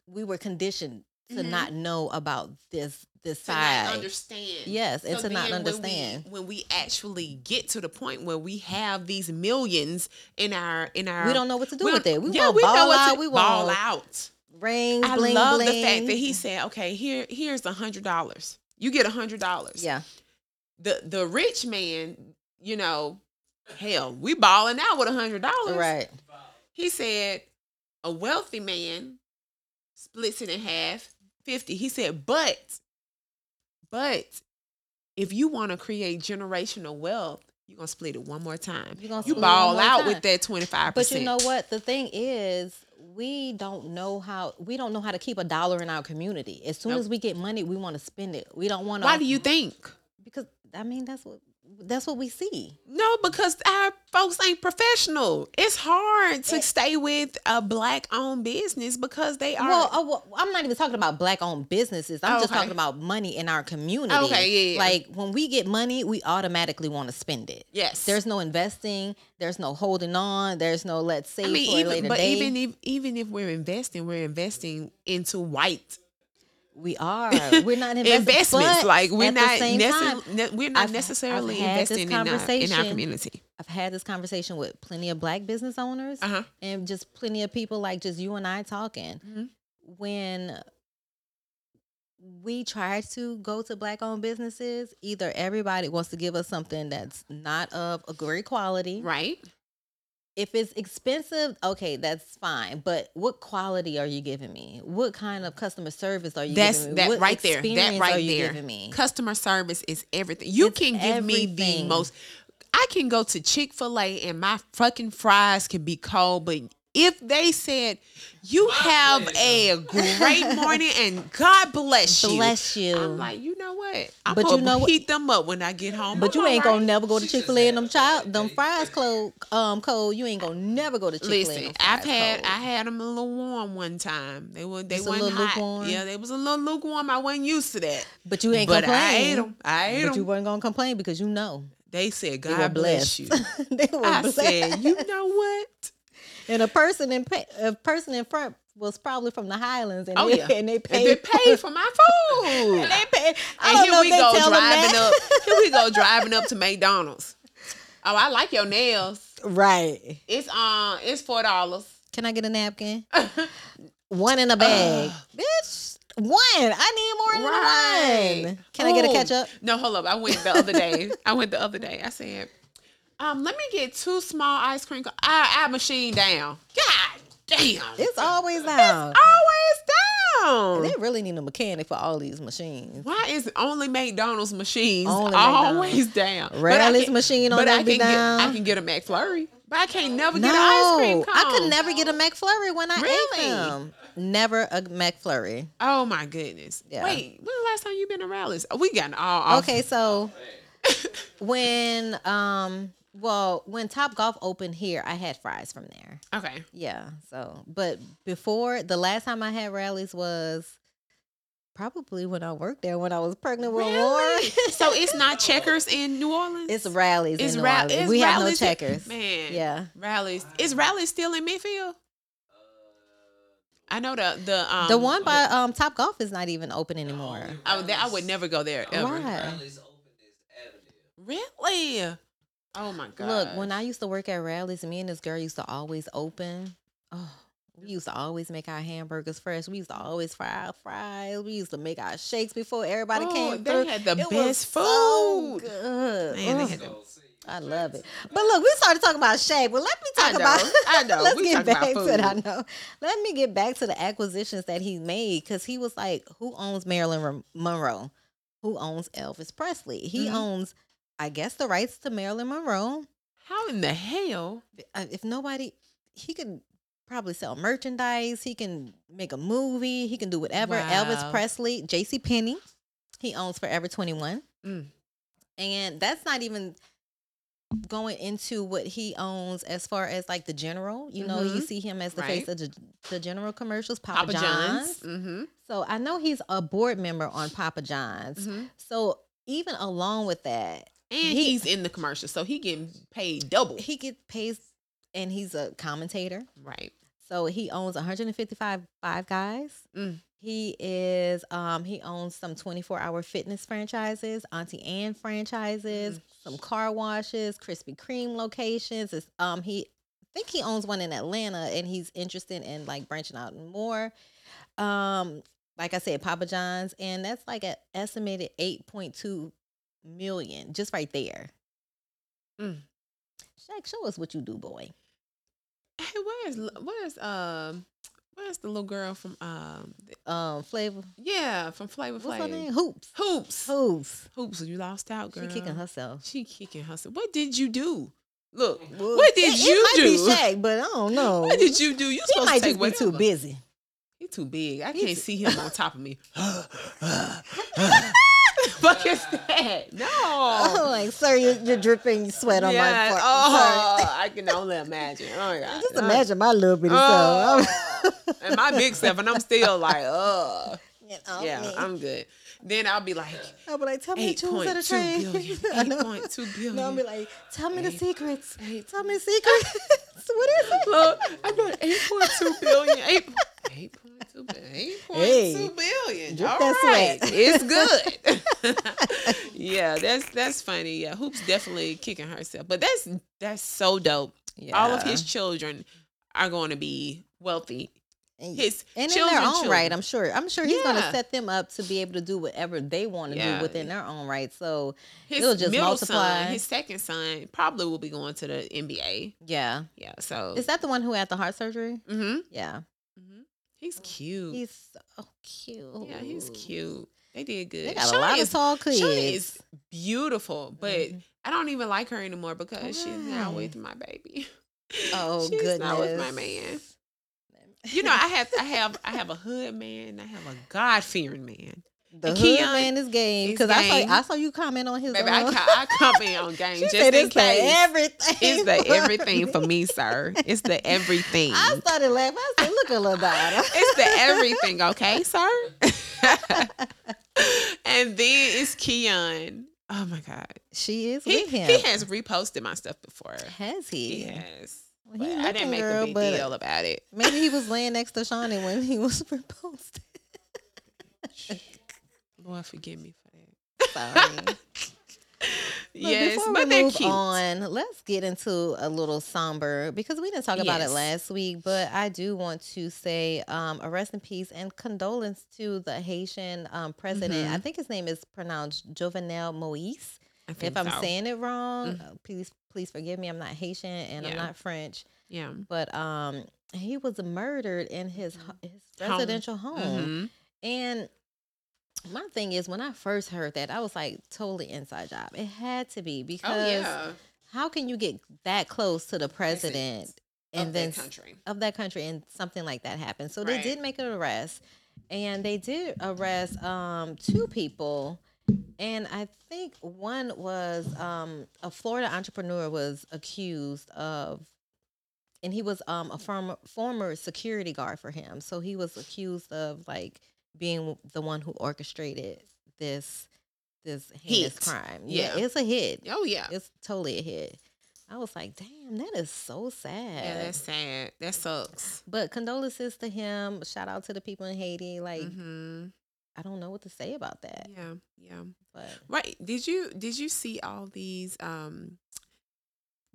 we were conditioned to Mhm. not know about this this to not side. understand. Yes, and to not understand. When we, when we actually get to the point where we have these millions in our in our We don't know what to do with it. We yeah, want we know ball what out. to we ball out. rings, I bling, love bling. the fact that he said, "Okay, here here's a hundred dollars. You get a hundred dollars." Yeah, The the rich man, you know, hell, we balling out with a hundred dollars. right. He said, a wealthy man splits it in half, fifty. He said, but, but, if you want to create generational wealth, you're gonna split it one more time. You're gonna You split it ball one out time. with that twenty five percent. But you know what? The thing is, we don't know how we don't know how to keep a dollar in our community. As soon Nope. as we get money, we want to spend it. We don't want to. Why do you think? Because I mean, that's what that's what we see. No, because our folks ain't professional. It's hard to Eh. stay with a black owned business because they are. Well, uh, well, I'm not even talking about black owned businesses. I'm Oh, just talking about money in our community. Okay, yeah, yeah. Like when we get money, we automatically want to spend it. yes, There's no investing. There's no holding on. There's no let's save I mean, for even later but day. even if even if we're investing, we're investing into white We are. We're not investing, investments. Like we're not time, ne- we're not I've- necessarily I've investing in our, in our community. I've had this conversation with plenty of black business owners Uh huh. and just plenty of people like just you and I talking. Mhm. When we try to go to black owned businesses, either everybody wants to give us something that's not of a great quality. Right. If it's expensive, okay, that's fine. But what quality are you giving me? What kind of customer service are you That's giving me? that what right there. That right there. giving me? Customer service is everything. You It's can give me the most. I can go to Chick Fil A and my fucking fries can be cold, but if they said you have a great morning and God bless you, Bless you. I'm like, you know what? I'm But gonna you know what- heat them up when I get home. But I'm you ain't all gonna never go to Chick Fil A and them child them fries cold um cold. You ain't gonna never go to Chick Fil A. Listen, I've had I had them a little warm one time. They were they weren't hot. lukewarm? Yeah, they was a little lukewarm. I wasn't used to that. but you ain't but complain. I ate them. I ate But you weren't gonna complain because you know They said, they "God bless you." they were I blessed. said, "You know what? And a person in a person in front was probably from the Highlands, and Oh they, yeah, and they And paid. they paid for my food." and they paid. And here we go driving up. Here we go driving up to McDonald's. Oh, I like your nails. right? It's um, it's four dollars. Can I get a napkin? one in a bag, bitch. One. I need more than one. Can I get a ketchup? No, hold up. I went the other day. I went the other day. I said, um, let me get two small ice cream. Co- I, I machine down. God damn. It's always down. always down. They really need a mechanic for all these machines. Why is only McDonald's machines Only always down? But Rally's machine on but I can down. Get, I can get a McFlurry, but I can't never No, get an ice cream cone. I could never get a McFlurry when I Really? ate them. Never a McFlurry. Oh my goodness. Yeah. Wait, when the last time you been to Rally's? We got all off. Okay, so when um well when Top Golf opened here, I had fries from there. Okay. Yeah. So but before the last time I had Rally's was probably when I worked there when I was pregnant with Really? Lauren. so it's not checkers in New Orleans? it's Rally's It's in New ra- Orleans. it's We have no Rally's in- checkers. Man. Yeah. Rally's. Is Rally's still in Midfield? I know the the um the one by um Top Golf is not even open anymore. I would, I would never go there ever. Why? Rally's open this Avenue. Really? Oh my god. Look, when I used to work at Rally's, me and this girl used to always open. Oh, we used to always make our hamburgers fresh. We used to always fry our fries. We used to make our shakes before everybody Oh, came they through. had the It was best so food. good. Man, they had the- I love it. But look, we started talking about Shaq. Well, let me I talk know, about. I know. let's We get talking about back to it. I know. Let me get back to the acquisitions that he made because he was like, "Who owns Marilyn Monroe? Who owns Elvis Presley? He Mhm. owns, I guess, the rights to Marilyn Monroe. How in the hell? uh, if nobody he could probably sell merchandise he can make a movie he can do whatever elvis presley jc Penney, he owns forever 21 Mm. and that's not even going into what he owns as far as like the general you know you Mhm. see him as the Right. face of the, the general commercials papa, Papa john's, John's. Mm-hmm. so i know he's a board member on papa john's mm-hmm. so even along with that And He- he's in the commercial, so he getting paid double. he gets paid and he's a commentator right. So he owns 155 Five Guys. Mm. He is um he owns some 24 hour fitness franchises, Auntie Anne franchises, Mm. some car washes, Krispy Kreme locations. It's, um he I think he owns one in Atlanta and he's interested in like branching out more. Um like I said Papa John's and that's like an estimated 8.2 million just right there. Mm. Shaq, show us what you do, boy. Hey, where's where's um where's the little girl from um Um Flavor yeah from Flavor What's her name? Hoopz. Hoopz. Hoopz. Hoopz, you lost out, girl. She kicking herself. She kicking herself. What did you do? Look, Well, what did it, you it might? Be Shaq, but I don't know. What did you do? You supposed might to take just be too busy. He too big. I He can't too- see him on top of me. Fuck is that? No. Oh, like, sir, you're, you're dripping sweat on my part. Oh, I can only imagine. Oh my god. Just Oh. imagine my little bitty Oh. self. and my big self, and I'm still like. You know, Yeah, me. I'm good. Then I'll be like, I'll be like, tell me the truth of the train. billion. I Eight know. point two billion. No, I'll be like, tell me the secrets. eight- Tell me the secrets. what is it? Look, I got eight point two billion. Eight Eight point two billion. Eight Hey, two billion. All that right, it's good. yeah, that's that's funny. Yeah, Hoopz's definitely kicking herself, but that's that's so dope. Yeah. All of his children are going to be wealthy. His and in children, their own children. right, I'm sure. I'm sure he's going to set them up to be able to do whatever they want to Yeah. do within their own right. So His it'll just multiply. son, his second son, probably will be going to the NBA. yeah, Yeah, so is that the one who had the heart surgery? Mm-hmm. Yeah, he's cute. he's so cute. yeah, he's cute. They did good. They got a Shaunie lot is- of tall kids. Shaunie is beautiful, but Mhm. I don't even like her anymore because she's not Why? with my baby. Oh she's goodness, not with my man. You know, I have, I have, I have a hood man. I have a God fearing man. The And hood Keon man is game because I saw I saw you comment on his. Baby, I, um, co- I come in on game just said in it's the case. everything. It's the everything for me, sir. It's the everything. I started laughing. I said, "Look at Ladonna." It's the everything, okay, sir? and then it's Keon. Oh my God. she is He, with him. he has reposted my stuff before. Has he? Yes. Well, I didn't make girl, a big deal about it. Maybe he was laying next to Shaunie when he was proposed. Lord, forgive me for that. Sorry. But yes, before but we they're move cute. on, let's get into a little somber because we didn't talk about it last week. But I do want to say um, a rest in peace and condolence to the Haitian um, president. Mhm. I think his name is pronounced Jovenel Moise. If I'm so. saying it wrong, Mhm. uh, please please forgive me. I'm not Haitian and I'm not French. yeah. But um, he was murdered in his ho- his Home. residential home. Mhm. And my thing is, when I first heard that, I was like, totally inside job. It had to be Oh because yeah. how can you get that close to the president and of then that country. of that country and something like that happened? So they did make an arrest, and they did arrest um, two people. And I think one was um, a Florida entrepreneur was accused of, and he was um, a former former security guard for him. So he was accused of like being the one who orchestrated this this heinous Hit. crime. Yeah. yeah, it's a hit. Oh yeah. It's totally a hit. I was like, damn, that is so sad. Yeah, that's sad. That sucks. but condolences to him. Shout out to the people in Haiti. Like, hmm I don't know what to say about that. Yeah, yeah. But Right. Did you did you see all these um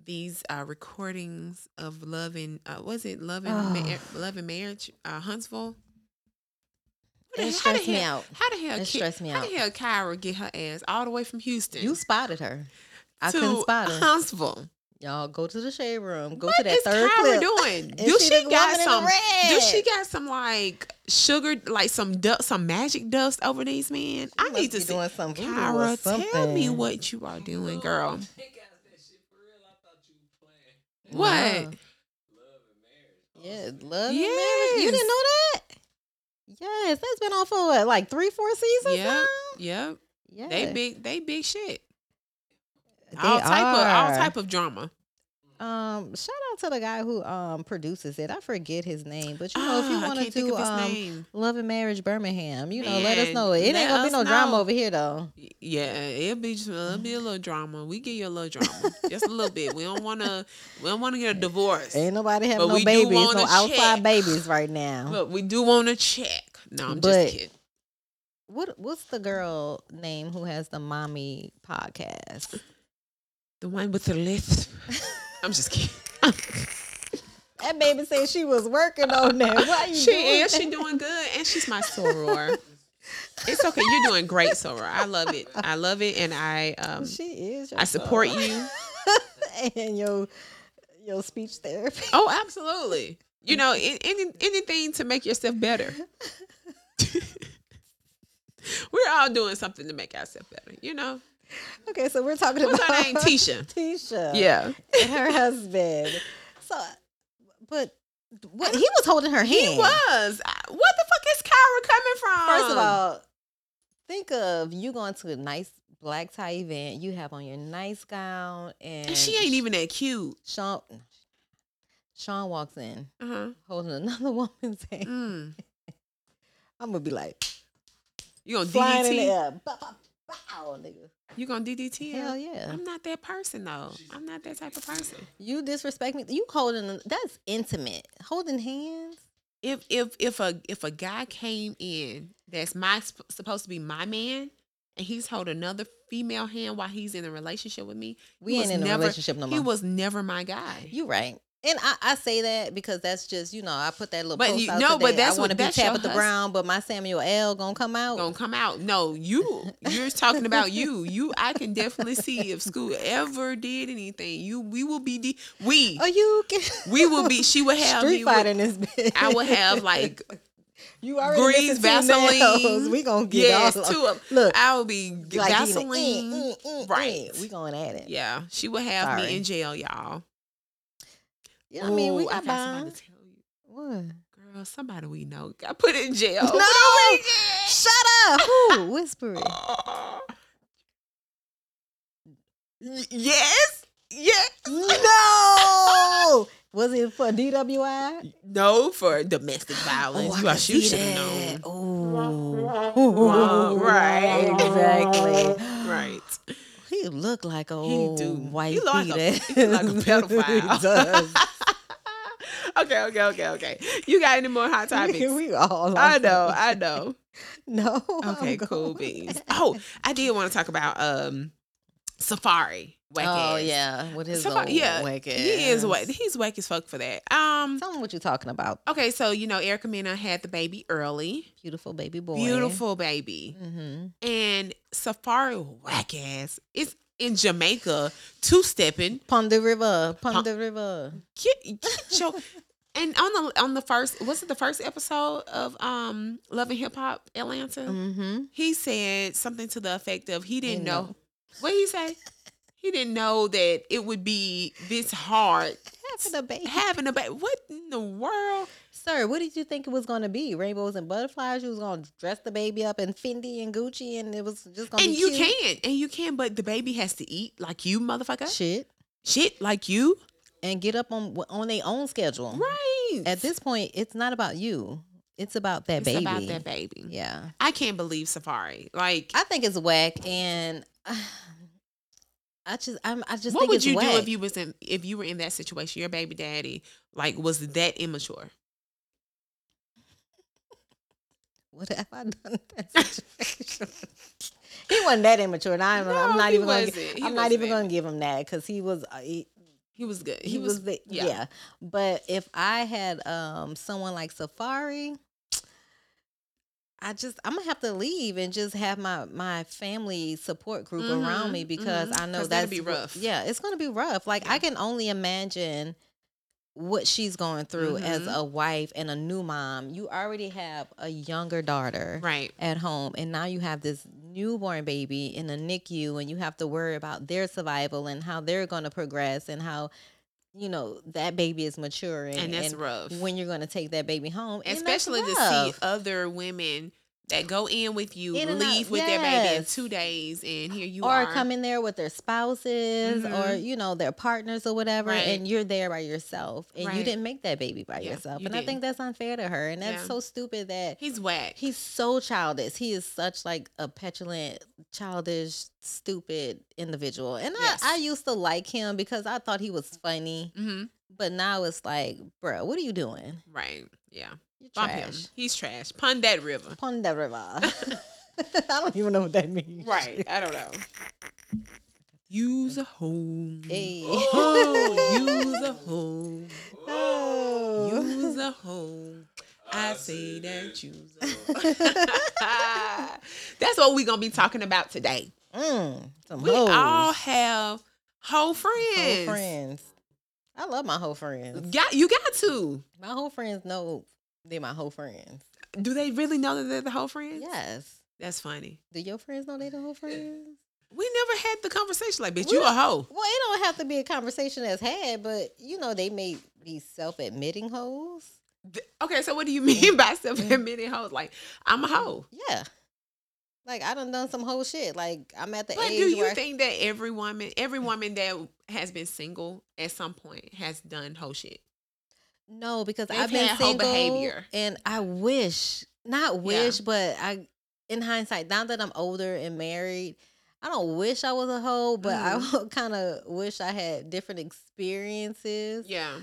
these uh recordings of love and uh was it love and Ma- Oh. love and marriage uh Huntsville? What the- it how the stressed me hell- out. How the hell It Ki- stressed me How out. the hell Kyra get her ass all the way from Houston You spotted her. I to couldn't spot her. Huntsville? Y'all go to the shade room. Go What to that is third Kyra clip. doing? And Do she she got woman in some? Do she got some like sugar, like some du- some magic dust over these men? I must need to be see. doing some voodoo or Kyra, tell me what you are doing, girl. Take out that shit for real. I thought you were playing. What? Love and marriage. Yeah, love and marriage. You didn't know that? Yes, that's been on for what, like three, four seasons Yep. now. Yep. Yeah, They big. They big shit. They all type of all type of drama. Um, shout out to the guy who um produces it. I forget his name, but you know, if you Ah, want to do um name. Love and Marriage Birmingham, you know, let us know. It ain't gonna be no drama over here though. Yeah, it'll be just, it'll be a little drama. We give you a little drama, just a little bit. We don't want to. We don't want to get a divorce. Ain't nobody having no babies, no a outside check. babies right now. Look, we do want to check. No, I'm But- just kidding. What what's the girl name who has the mommy podcast? The one with the lift. I'm just kidding. That baby said she was working on that. Why you she doing is. that? She doing good, and she's my soror. it's okay. You're doing great, soror. I love it. I love it, and I um She is. I support son. you. and your your speech therapy. Oh, absolutely. You know, any, anything to make yourself better. We're all doing something to make ourselves better. You know, Okay, so we're talking what's about her name? Tisha. Tisha. Yeah, and her husband. So, but what he was holding her hand. he was. What the fuck is Kyra coming from? First of all, think of you going to a nice black tie event. You have on your nice gown, and, and she ain't even that cute. Sean. Sean walks in Uh huh. holding another woman's hand. Mm. I'm gonna be like You gonna flying in the DDT? air. Bow, bow, bow, nigga. You gonna DDT? Hell yeah. I'm not that person though. I'm not that type of person. You disrespect me. You holding that's intimate. Holding hands. if if if a if a guy came in that's my supposed to be my man and he's holding another female hand while he's in a relationship with me, We ain't in a relationship no more. he was never my guy. You right. And I, I say that because that's just, you know, I put that little But post you- out no, today. but that's I want to be that's your Tabitha hus- Brown, but my Samuel L gonna come out. gonna come out. No, you you're talking about you. You I can definitely see if school ever did anything. You we will be de- we Are you can- we will be she would have street fighting this bitch? I would have like you already grease, missing two nails. Vaseline. We gonna get yes, all two of Look, I will be like Vaseline. eh, eh, eh, right. eh. We going at it. Yeah, she would have Sorry. me in jail, y'all. Yeah, I mean, we oh, got got somebody to tell you. What? Girl, somebody we know got put in jail. No! Shut up! Who? Whisper it. Y- yes. Yes. No! Was it for DWI? No, for domestic violence. Oh, you, are, you should have known. Oh, right. Exactly. Right. He looked like a He old do. white He look like a- he look like a pedophile. he does. okay, okay, okay, okay. You got any more hot topics? we, we all. I know. I know. No. Okay, cool beans. Oh, I did want to talk about um Safaree. Whack Oh ass. yeah, with his Safaree, old yeah, whack he is ass. whack. He's whack as fuck for that. Um. Tell me what you're talking about. Okay, so you know Erica Mena had the baby early, Beautiful baby boy. beautiful baby, Mm-hmm. and Safaree whack ass. It's in Jamaica, two stepping. Pond the river. Pond Pon- the river. Get, get your and on the on the first was it the first episode of um Love and Hip Hop Atlanta? Mm-hmm. He said something to the effect of he didn't know. know. What did he say? He didn't know that it would be this hard Having a baby. having a baby. What in the world? Sir, what did you think it was going to be? Rainbows and butterflies? You was going to dress the baby up in Fendi and Gucci and it was just going to be. And you cute? can, and you can, but the baby has to eat like you, motherfucker. Shit. Shit, like you, And get up on on their own schedule. right? At this point, it's not about you. It's about that it's baby. about that baby. Yeah. I can't believe Safaree. Like, I think it's whack and I just I'm I just what would you whack. do if you was in if you were in that situation? Your baby daddy like was that immature. What have I done in that situation? he wasn't that immature. And I'm, No, I'm not he even gonna. wasn't. gi- He I'm not even gonna give him that because he was. Uh, he, He was good. he, was, the, yeah. But if I had um someone like Safaree, I just I'm gonna have to leave and just have my my family support group around Mhm, me because mhm. I know that's that'd be rough. Yeah, it's gonna be rough. Like I can only imagine what she's going through as Mhm. a wife and a new mom. You already have a younger daughter Right. at home and now you have this newborn baby in a NICU and you have to worry about their survival and how they're going to progress and how you know that baby is maturing And that's rough. when you're going to take that baby home Especially to see other women that go in with you, In leave with their baby in two days, and here you or are. Or come in there with their spouses or Mhm. you know their partners or whatever Right. and you're there by yourself and you didn't make that baby by Yeah, yourself you and i think that's unfair to her and that's Yeah. so stupid that He's whack. He's so childish. He is such like a petulant, childish, stupid individual. And Yes. I, I used to like him because I thought he was funny. hmm But now it's like, bro, what are you doing? Right. Yeah. You're Bump him. He's trash. Pun that river. Pon that river. I don't even know what that means. Right. I don't know. Use a home. Hey. Oh, use a home. Oh. Use a home. I say that use a home. That's what we're gonna be talking about today. Mm, We hoes. all have whole friends. whole friends. I love my whole friends. Got you got to. My whole friends know they're my whole friends. Do they really know that they're the whole friends? Yes. That's funny. Do your friends know they're the whole friends? We never had the conversation like, bitch, We you a hoe. Well, it don't have to be a conversation that's had, but you know they may be self-admitting hoes. Okay, so what do you mean by self-admitting hoes? Like, I'm a mm-hmm. hoe. Yeah, like I done done some whole shit. Like I'm at the But age do you think that every woman, every mm. woman that has been single at some point has done whole shit? No, because They've I've been single, behavior. and I wish, not wish, but I, in hindsight, now that I'm older and married. I don't wish I was a hoe, but I mm. kind of wish I had different experiences. Yeah.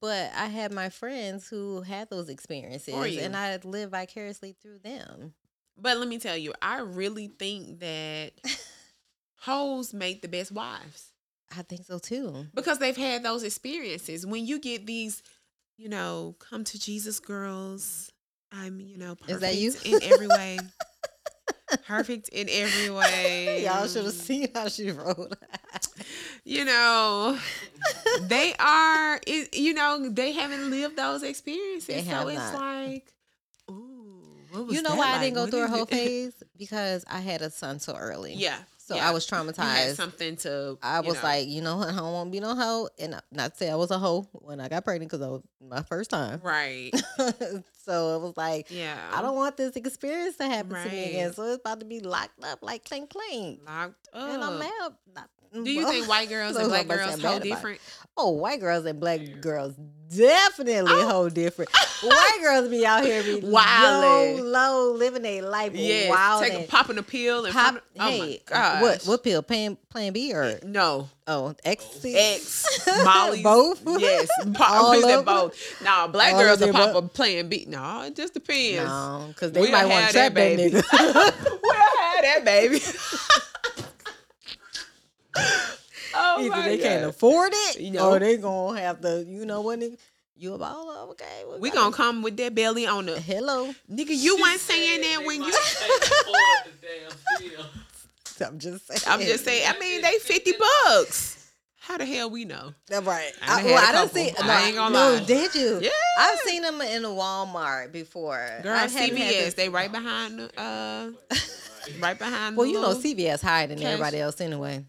But I had my friends who had those experiences, and I live vicariously through them. But let me tell you, I really think that hoes make the best wives I think so too. because they've had those experiences. When you get these, you know, come to Jesus girls, I'm, you know, perfect Is that you? in every way. perfect in every way. Y'all should have seen how she wrote. You know, they are, it, you know, they haven't lived those experiences. They so it's not. like, ooh, what was you know why I didn't go What through a whole phase? Because I had a son so early. Yeah. So yeah. I was traumatized. something to. I was know. like, you know what? I don't want to be no hoe. And I- not to say I was a hoe when I got pregnant because it was my first time. right. so it was like, Yeah. I don't want this experience to happen to me again. So it's about to be locked up like clink clink. locked up. And I'm mad. Do you think white girls and black I'm about to girls say so bad about it. different? Oh, white girls and black girls definitely Oh. whole different. white girls be out here be Wildin'. low, low, living a life Yeah, wild. Take a popping a pill and Pop, oh hey, what what pill? Plan Plan B or No. oh ecstasy? X, Molly, Both? Yes, All of them? both. Nah, black All girls are pop a plan B. No, it just depends. No, because they We'll might want to trap that baby. nigga. we'll have that baby. Oh Either they can't afford it, You know. or they gonna have to. You know what? Nigga, you a baller? Okay, We gotta- gonna come with that belly on the Hello, nigga. You She weren't saying that when you. the damn. I'm just saying. I'm just saying. I mean, they fifty bucks. How the hell we know? That's right. I I, well, I don't see. I No, ain't gonna no, lie. did you? Yeah. I've seen them in a Walmart before. Girl, I CVS, this- they right behind uh, right behind. Well, you know, CVS higher than cash. everybody else anyway.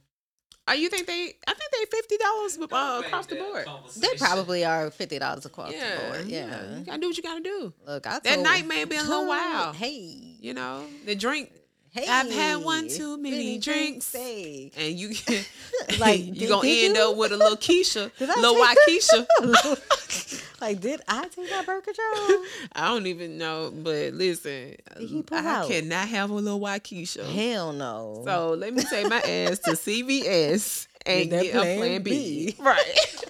Oh, you think they? I think they fifty dollars uh, across the board. They probably are fifty dollars across Yeah, the board. yeah. Yeah. You gotta do what you gotta do. Look, I That night may have been a little wild. Hey, You know, the drink, hey. I've had one too many drinks. Hey. and you Like, you did- gonna did end you? up with a little Keisha, little take- Waukesha. like, did I take that birth control? I don't even know, but listen, I out? cannot have a little keisha Hell no. So let me take my ass to CVS and that get a Plan plan B. B. Right.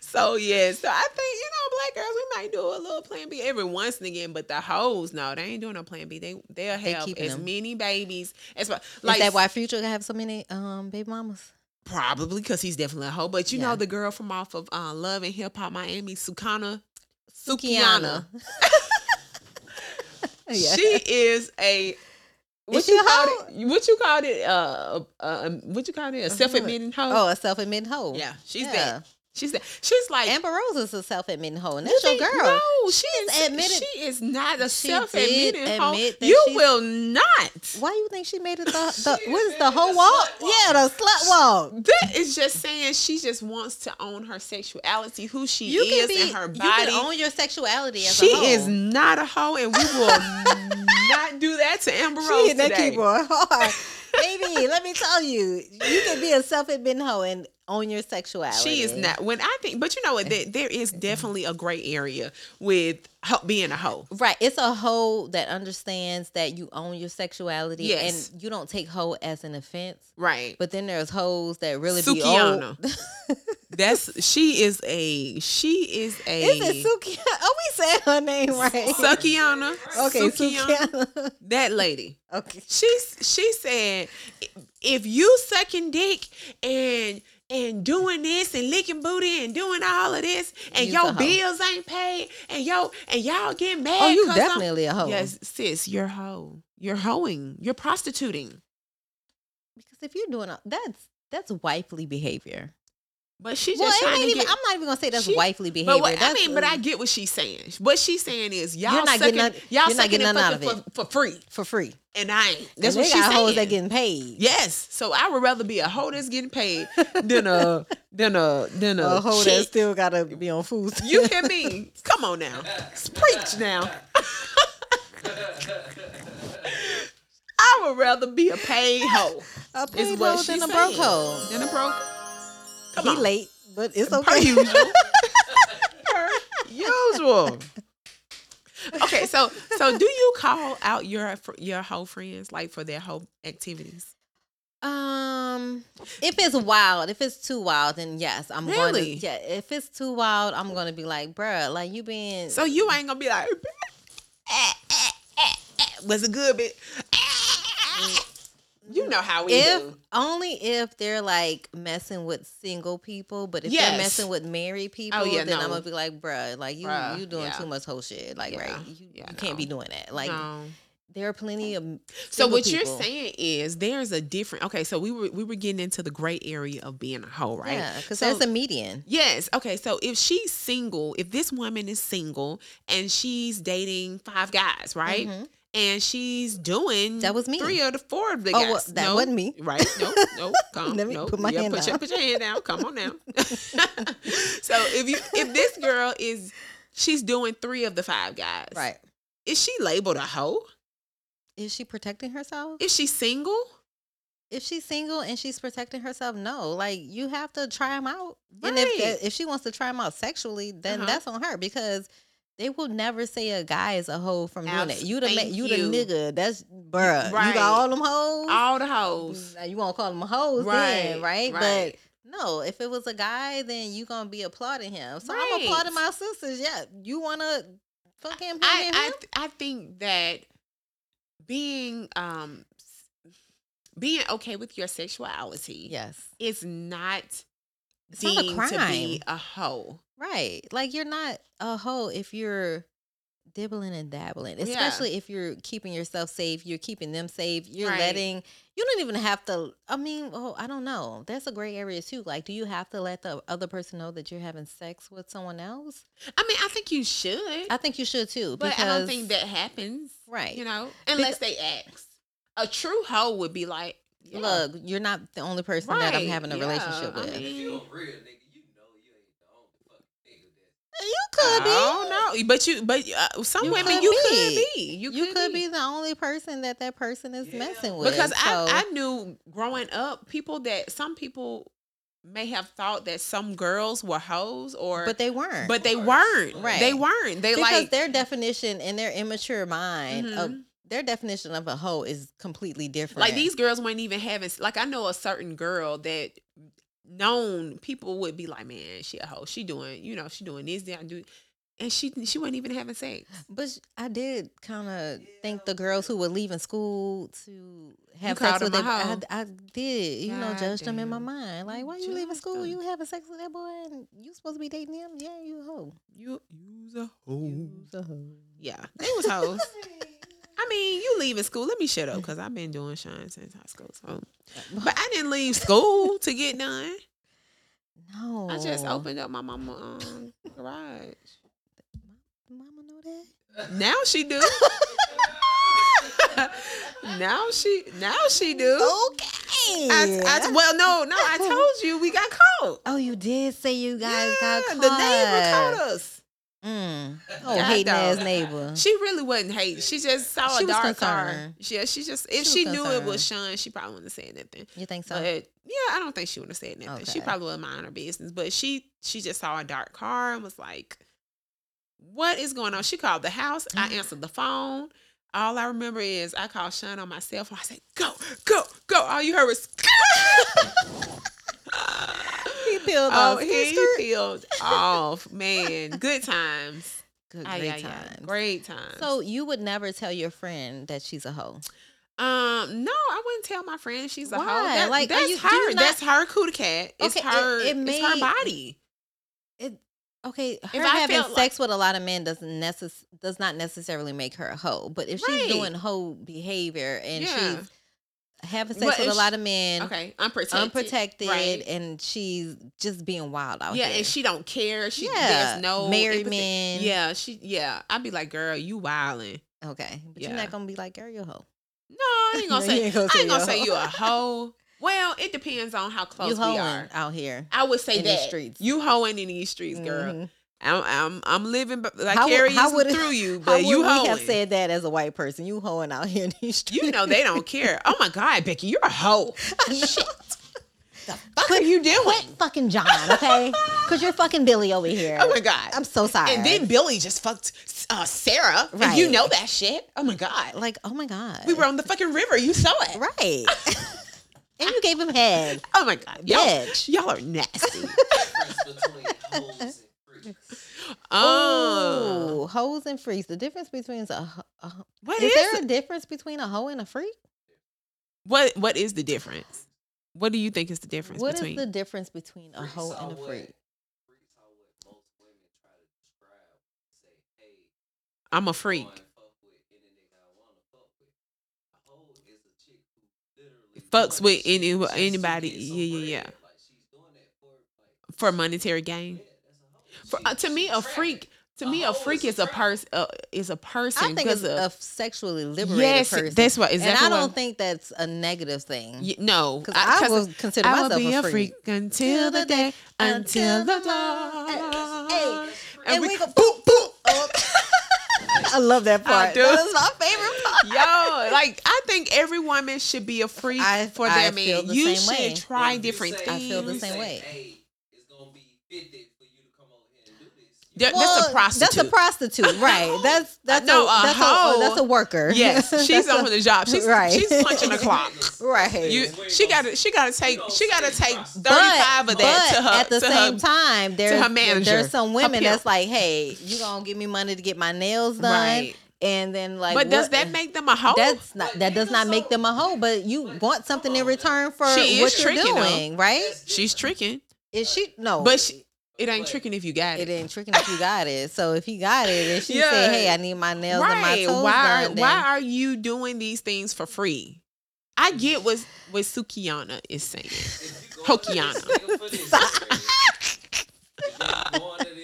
So yeah, so I think you know, black girls, we might do a little plan B every once and again, but the hoes, no, they ain't doing no plan B. They they'll They have as them. many babies as like Is that why Future gonna have so many um baby mamas? probably because he's definitely a hoe. But you Yeah. know the girl from off of uh, Love and Hip Hop Miami, Sukana. Kiana. Sukihana. yeah. She is a what you a called it? What you called it? Uh, uh, what you called it? A self-admitting hoe. oh, a self-admitting hoe. Yeah, she's Yeah. that. She's that. She's like Amber Rose is a self-admitting hoe, and you that's your girl. No, she is admitted- She is not a self-admitting did hoe. You will not. Why do you think she made it the, the what is the hoe walk? walk. Yeah, the slut walk. That is just saying she just wants to own her sexuality, who she You is, be and her you body. can own your sexuality as she a hoe. is not a hoe, and we will not do that to Amber She Rose hit that today. keyboard hard. Baby, let me tell you, you can be a self-admitting hoe and own your sexuality. She is not. When I think, but you know what? There, there is definitely a gray area with ho- being a hoe. Right. It's a hoe that understands that you own your sexuality Yes. and you don't take hoe as an offense. Right. But then there's hoes that really be old. That's she is a she is a Is it Sukihana? Oh, we said her name right. Sukihana. Okay, Sukihana. Sukihana. That lady. okay. She's she said if you sucking dick and and doing this and licking booty and doing all of this and You's a your bills ain't paid and yo and y'all get mad. Oh, you 'cause I'm- definitely a hoe. Yes, sis, you're hoe. You're hoeing. You're prostituting. Because if you're doing a, that's that's wifely behavior. But she's Well, just trying to even, get. I'm not even gonna say that's she- wifely behavior. But what, I mean, but I get what she's saying. What she's saying is y'all You're not sucking, getting none- y'all sucking getting out of fucking for, for free, for free. and I ain't. That's what they she's got hoes saying. that getting paid. Yes, so I would rather be a hoe that's getting paid than a than a than a, a hoe that still gotta be on food. You hear me? Come on now, preach now. I would rather be a paid hoe. a paid hoe than a broke hoe. Than a broke. Come he on. late, but it's okay. Per usual. per usual. Okay, so so do you call out your your hoe friends like for their hoe activities? Um, if it's wild, if it's too wild, then yes, I'm going to. Yeah, if it's too wild, I'm going to be like, bruh, like you being. So you ain't gonna be like, "Eh, eh, eh, eh." was it good, bit? You know how we if do. only if they're like messing with single people, but if Yes. they're messing with married people, oh, yeah, then no. I'm gonna be like, bruh, like you Bruh, you doing yeah. too much whole shit, like Yeah, right, you, yeah, you can't be doing that. Like No. there are plenty of So what you're saying is there's a different. Okay, so we were we were getting into the gray area of being a hoe, right? yeah, because So- there's a median. Yes. Okay. So if she's single, if this woman is single and she's dating five guys, right? Mhm. And she's doing That was me. Three of the four of the Oh, guys. well, that No, wasn't me. Right? No, no, come. Let me no. put my yeah, hand put Your, down. put your hand down. Come on now. so if you if this girl is she's doing three of the five guys, Right. Is she labeled a hoe? Is she protecting herself? Is she single? if she's single and she's protecting herself, no. Like you have to try them out. And if Right. if she wants to try them out sexually, then Uh-huh. that's on her because they will never say a guy is a hoe from doing Abs- it. You the ma- you, you. the nigga. That's bruh. You got all them hoes. All the hoes. You won't call them hoes then, right? Right. But no, if it was a guy, then you gonna be applauding him. So I'm applauding my sisters. Yeah, you wanna fuck him? him, I him, I, th- I think that being um being okay with your sexuality yes, is not It's not a deemed to be a hoe. Right. Like you're not a hoe if you're dibbling and dabbling, Yeah. especially if you're keeping yourself safe. You're keeping them safe. You're Right. letting. You don't even have to. I mean, oh, I don't know. That's a gray area too. Like, do you have to let the other person know that you're having sex with someone else? I mean, I think you should, I think you should too. but because, I don't think that happens. Right. You know, unless they ask. A true hoe would be like, yeah, Look, you're not the only person that I'm having a yeah, relationship I with. If mean- you a real nigga, you know you ain't the only fucking nigga that. You could be. I don't know, but you, but uh, some You women could you be. could be. You, You, could be the only person that that person is Yeah. messing with. because so, I, I knew growing up people that some people may have thought that some girls were hoes or but they weren't. but they weren't Right. they weren't they because like their definition in their immature mind of Mhm. their definition of a hoe is completely different. like these girls weren't even having like I know a certain girl that known people would be like man she a hoe she doing you know she doing this that do and she she wasn't even having sex But I did kind of think the girls who were leaving school to have called sex with them their, a I. I did, you know, God judge them in my mind. Like, why you leaving school? them. You having sex with that boy, and you supposed to be dating him? Yeah, you a hoe. you use a hoe You's a hoe. yeah they was hoes I mean, you leaving school. Let me shut up because I've been doing shine since high school. So, but I didn't leave school to get done. No, I just opened up my mama um, garage. Mama know that. Now she do. now she now she do. Okay. I, I, well, no, no. I told you we got caught. oh, you did say you guys got Yeah, caught. The neighbor caught us. Mm. Oh, hating ass neighbor. She really wasn't hate. She just saw She a dark car. Yeah, she just if She she, knew it was Sean, she probably wouldn't have said nothing. You think so? But yeah, I don't think she would have said nothing. She probably would mind her business. But she she just saw a dark car and was like, "What is going on?" She called the house. I answered the phone. All I remember is I called Sean on my cell phone. I said, "Go, go, go!" All you heard was, he peeled "Oh, off. he Skirt. peeled off." Man, good times. Good, Ay, great ay, ay. times. Great times. So you would never tell your friend that she's a hoe. Um, no, I wouldn't tell my friend she's a hoe. Why? That, Like, that's you- her. not- that's her cootie cat. It's Okay, it- her. it it's her body. It okay. Her I having sex with a lot of men doesn't necess- does not necessarily make her a hoe. But if Right. she's doing hoe behavior and Yeah. she's having sex But with a lot of men, Okay, unprotected. unprotected, Right. and she's just being wild out here. yeah, there. and she don't care. She Yeah, there's no married empathy. men. Yeah, she yeah. I'd be like, girl, you wildin'. okay, but you're not gonna be like, "Girl, you're a hoe." No, I ain't gonna you say. ain't gonna I ain't gonna say you a hoe. Well, it depends on how close you we are. out here. I would say these streets. you hoeing in these streets, girl. Mhm. I'm I'm I'm living b- How would- vicariously how would it- through you, How but would you we hoeing. have said that as a white person? You hoeing out here in these streets. You know they don't care. Oh my God, Becky, you're a hoe. Shit. The fuck Quit- are you doing? Quit fucking John, okay? Because you're fucking Billy over here. Oh my God. I'm so sorry. and then Billy just fucked uh, Sarah. And Right. you know that shit. Oh my God. like, oh my god, We were on the fucking river. You saw it. right. And you gave him head. Oh my god, y'all, Bitch. y'all are nasty. difference between hoes and freaks. Oh, Oh, hoes and freaks. The difference between a, a what is is, there it? a difference between a hoe and a freak? what? What is the difference? What do you think is the difference What is between? the difference between a Freaks hoe are and a freak? Freaks are what most women try to describe. Say, hey, I'm a I'm freak. going to fuck with any nigga I wanna fuck with. A hoe is a chick who literally Fucks with any- shit just to anybody. Yeah, yeah, yeah. bread. Like she's doing that for For monetary gain. Uh, to me, a freak. To A me, a hoe freak is is a a person. Uh, is a person. I think it's because a sexually liberated yes, person. that's what. and I don't what- think that's a negative thing. Y- no, Because I, 'cause would consider I myself will be a a freak. freak until the day, until the dawn. Hey, and we go boop boop. I love that part. do. That is my favorite part. Yo, like I think every woman should be a freak I- for I their feel man. the You same should way. try If different say- I feel the same say, way. Hey, it's gonna be fifty for you to come over here and do this. You That- Well, that's a prostitute. That's a prostitute, right? That's that's No, a, a that's hoe- a that's a worker. yes, she's on the job. She's right. she's punching the clock. right. You, she got to she got to take she got to take thirty five of that to her at the to same her, time, there's her manager, there's some women that's like, hey, you gonna give me money to get my nails done, Right. and then like, But does that make them a hoe? That's not that does not make them a hoe, but you want something in return for She is what you're though. doing, right? She's tricking, Is she no? but she, it ain't tricking if you got it it. ain't tricking if you got it. So if he got it, and she Yeah. say, "Hey, I need my nails and my Right? toes Why are done," why are you doing these things for free? I get what what Sukihana is saying. If you going to this Hokiana.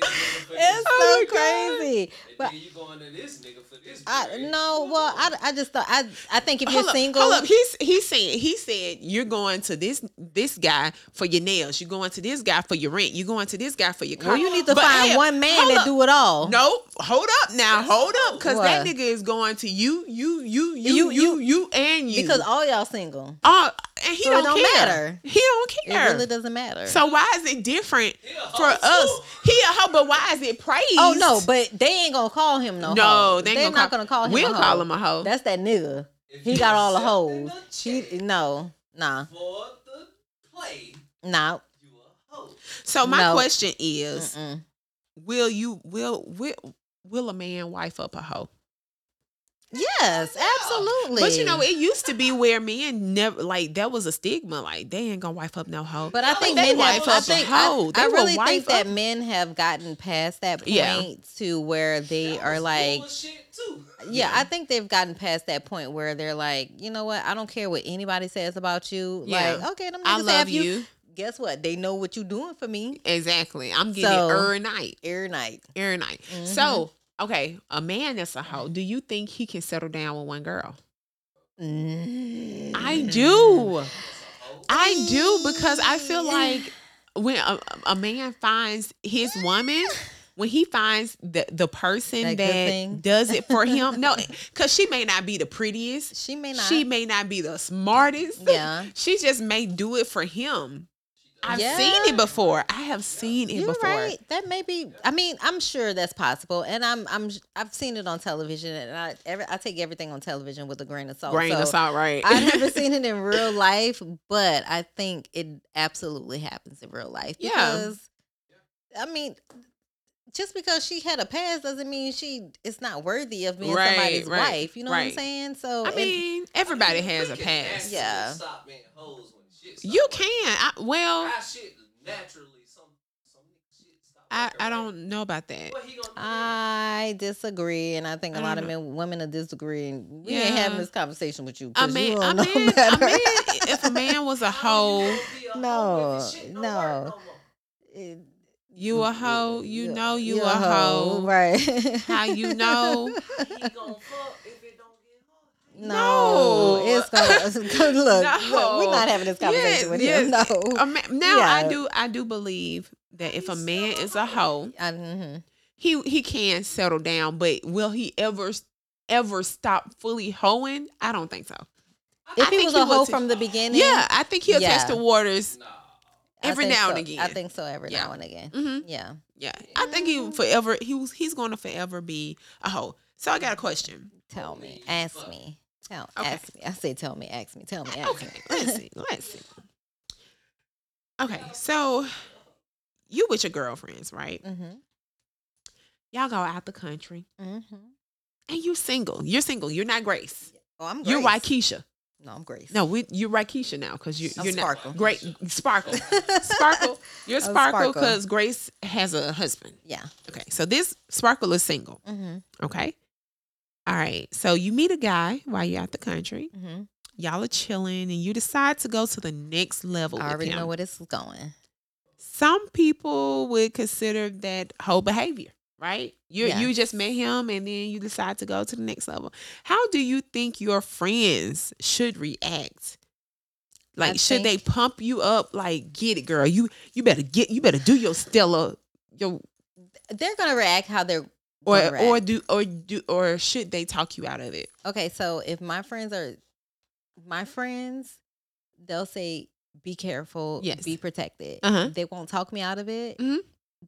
Nigga for this, if you going to this nigga for It's this, Oh so crazy. But you going to this nigga for this. I no, well. I, I just thought I I think if you're hold up, single, hold up. He's he's saying he said you're going to this this guy for your nails. You're going to this guy for your rent. You're going to this guy for your car. well, you need to But find hell, one man hold to up. do it all. No, hold up now, hold up, because that nigga is going to you, you, you, you, You- you, you, and you. because all y'all single. uh, and he So don't, don't care. matter. He don't care. It really doesn't matter. So why is it different for us? He a hoe, but why is it praised? oh no, but they ain't gonna call him no. no, hoe. they They're ain't not gonna gonna call him. We'll a call hoe. him a hoe. That's that nigga. If He got all the accepting hoes. a She no, nah, for the play, nah. you a hoe. so my No. question is, Mm-mm. will you will will will a man wife up a hoe? Yes, oh, absolutely. But you know, it used to be where men never like that was a stigma. Like they ain't gonna wife up no hoe. But I think they men have. wife I up a think hoe. I, They I really wife think that up- men have gotten past that point Yeah. to where they That are was like, too. yeah, I think they've gotten past that point where they're like, you know what? I don't care what anybody says about you. Yeah. Like, okay, them I niggas love have you. you. Guess what? They know what you're doing for me Exactly. I'm getting So- it every night. every night. Every night. Mhm. So, okay, a man that's a hoe, do you think he can settle down with one girl? Mm. I do. I do because I feel like when a, a man finds his woman, when he finds the the person That that, does it for him, no, because she may not be the prettiest, She may not. she may not be the smartest, Yeah. she just may do it for him. I've Yeah. seen it before. I have seen it You're before. right. That may be. I mean, I'm sure that's possible, and I'm I'm I've seen it on television, and I every, I take everything on television with a grain of salt. Grain so of salt, right? I've never seen it in real life, but I think it absolutely happens in real life. Yeah. Because, I mean, just because she had a past doesn't mean she is not worthy of being Right, somebody's right, wife. You know what I'm saying? So I mean, everybody has a past. Yeah. Stop being hoes shit You working. can. I, well, Our shit naturally some some shit I, working, I don't know about that. What he gonna do? I disagree, and I think a I lot of men, women are disagreeing. We ain't having this conversation with you. I 'cause mean, you I don't know mean, I better. mean, if a man was a hoe, How you gonna be a hoe No, if your shit don't no. work more? It- you a hoe, you know you you're a hoe. right? How you know? He No, No. it's gonna look. No. look, we're not having this conversation with him. No, A ma- now I do I do believe that if a man is a hoe, I, mhm. he he can settle down, but will he ever ever stop fully hoeing? I don't think so. if I he think was a hoe from the beginning, Yeah, I think he'll Yeah. test the waters Nah. Every now so. and again. I think so. Every Yeah. now and again. hmm Yeah. Yeah, I think he forever he was he's going to forever be a hoe. So I got a question. Tell me. Ask me. Tell, Okay. ask me. I say, tell me, ask me, tell me, ask Okay, me. let's see. Let's see. Okay, so you with your girlfriends, right? mm-hmm. Y'all go out the country, Mm-hmm. and you single. You're single. You're not Grace. Oh, I'm Grace. You're. Waikisha. No, I'm Grace. No, we you're Raikisha now because you, I'm you're Sparkle. not great. Sparkle, sparkle. You're Sparkle. because Grace has a husband. Yeah. Okay, so this Sparkle is single. Mm-hmm. Okay. All right. So you meet a guy while you're out the country. Mm-hmm. Y'all are chilling, and you decide to go to the next level. I already know where this is going. some people would consider that whole behavior, right? You Yeah. you just met him and then you decide to go to the next level. How do you think your friends should react? Like I should they pump you up like get it girl. You you better get you better do your Stella your They're gonna react how they're or or do or do or should they talk you out of it? okay. So if my friends are my friends, they'll say, "Be careful. Yes. Be protected." Uh-huh. They won't talk me out of it. Mhm.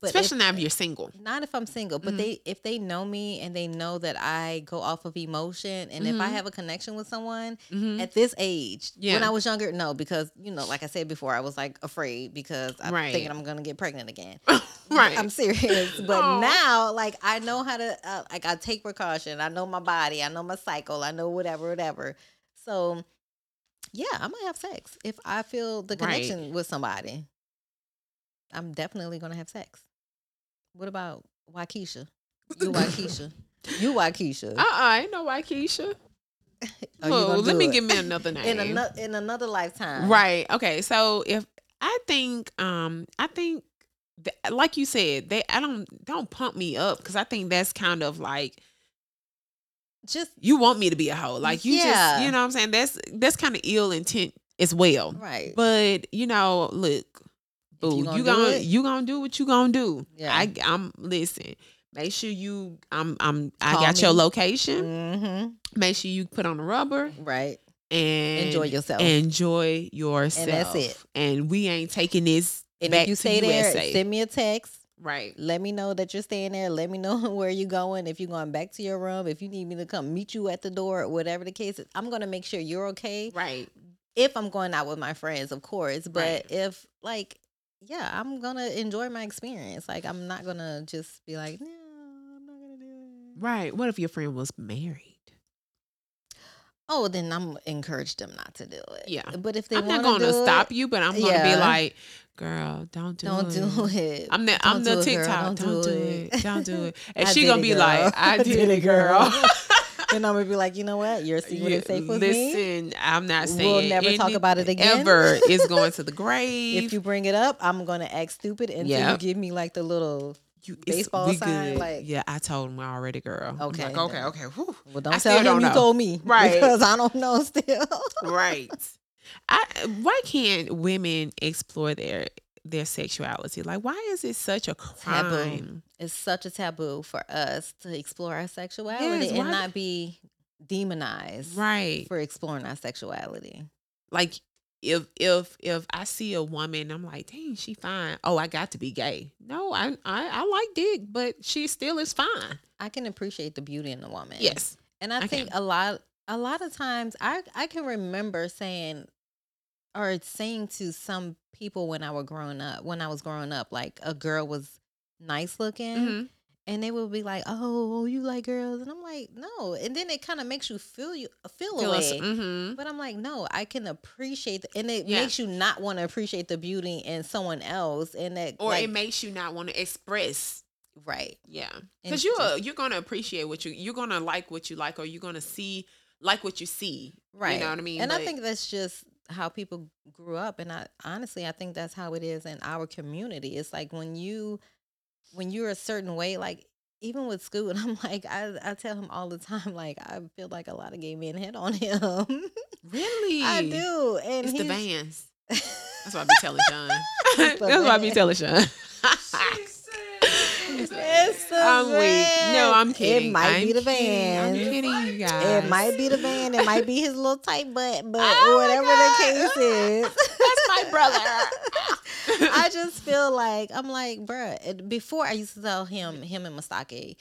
But Especially if, now if you're single. not if I'm single, but Mhm. they if they know me and they know that I go off of emotion, and if I Mhm. have a connection with someone Mhm. at this age, when I was younger, no, because you know, like I said before, I was like afraid because I'm Right. thinking I'm gonna get pregnant again. right. I'm serious. But Aw. now, like, I know how to, uh, like, I take precaution. I know my body. I know my cycle. I know whatever, whatever. So, yeah, I might have sex if I feel the Right. connection with somebody. I'm definitely gonna have sex. What about Waikisha? You Waikisha. you Waikisha. uh-uh, ain't no you Well, let me it? give me another name. in another in another lifetime. Right. Okay. So if I think, um, I think, th- like you said, they I don't don't pump me up because I think that's kind of like Just you want me to be a hoe. Like you Yeah. just, you know what I'm saying? That's that's kind of ill intent as well. right. But you know, look, boo, you you gonna gonna do it- you gonna do what you gonna do. Yeah. I I'm listen. Make sure you I'm I'm I Call got your location. mm-hmm. Make sure you put on the rubber Right. and Enjoy yourself. Enjoy yourself. And that's it. And we ain't taking this And back if you to stay there, USA. send me a text. right. Let me know that you're staying there. Let me know where you're going. If you're going back to your room, if you need me to come meet you at the door, whatever the case is, I'm gonna make sure you're okay. Right. If I'm going out with my friends, of course. But Right. if like, yeah, I'm gonna enjoy my experience. Like I'm not gonna just be like, no, I'm not gonna do it. Right. What if your friend was married? Oh, then I'm encourage them not to do it. Yeah. But if they I'm not to stop it, you, but I'm going to be like, girl, don't do Don't it. do it. I'm the Don't I'm the do it, girl. TikTok. Don't, do it. Don't do it. And I she gonna it, be girl. like, I did, it, girl. and I'm gonna be like, you know what? You're see what it's safe with me. Listen, I'm not saying We'll never talk about it again. Ever is going to the grave. If you bring it up, I'm gonna act stupid until you give me like the little. You- baseball sign, good. like- yeah, I told him already, girl. Okay, like, okay, okay. whew. Well, don't still tell him don't you know. told me, Right. Because I don't know still. right. I why can't women explore their their sexuality? Like, why is it such a crime? Taboo. it's such a taboo for us to explore our sexuality Yes, and not be demonized Right. for exploring our sexuality. Like if if if I see a woman, I'm like, dang, she fine. Oh, I got to be gay. No, I I, I like dick, but she still is fine. I can appreciate the beauty in the woman. Yes. And I, I think can. a lot a lot of times I I can remember saying or saying to some people when I was growing up, when I was growing up, like a girl was nice looking Mhm. and they would be like, "Oh, you like girls?" And I'm like, "No." And then it kind of makes you feel you feel Feel a us- way. mhm. But I'm like, "No, I can appreciate the, and it Yeah. makes you not want to appreciate the beauty in someone else and that Or like, it makes you not want to express right. Yeah, because you're you're gonna appreciate what you you're gonna like what you like, or you're gonna see like what you see. Right. You know what I mean? And I think that's just how people grew up. And I honestly, I think that's how it is in our community. It's like when you, when you're a certain way, like even with Scoot, I'm like, I, I tell him all the time, like, I feel like a lot of gay men hit on him. really, I do. And It's the he's- Vans. That's what I be telling Sean. That's what I be telling Sean. It's the I'm weak. No, I'm kidding. It might I'm be the kidding. I'm kidding, you guys. It might be the van. It might be his little tight butt, but Oh whatever the case is. That's my brother. I just feel like I'm like, bruh. Before I used to tell him, him and Masake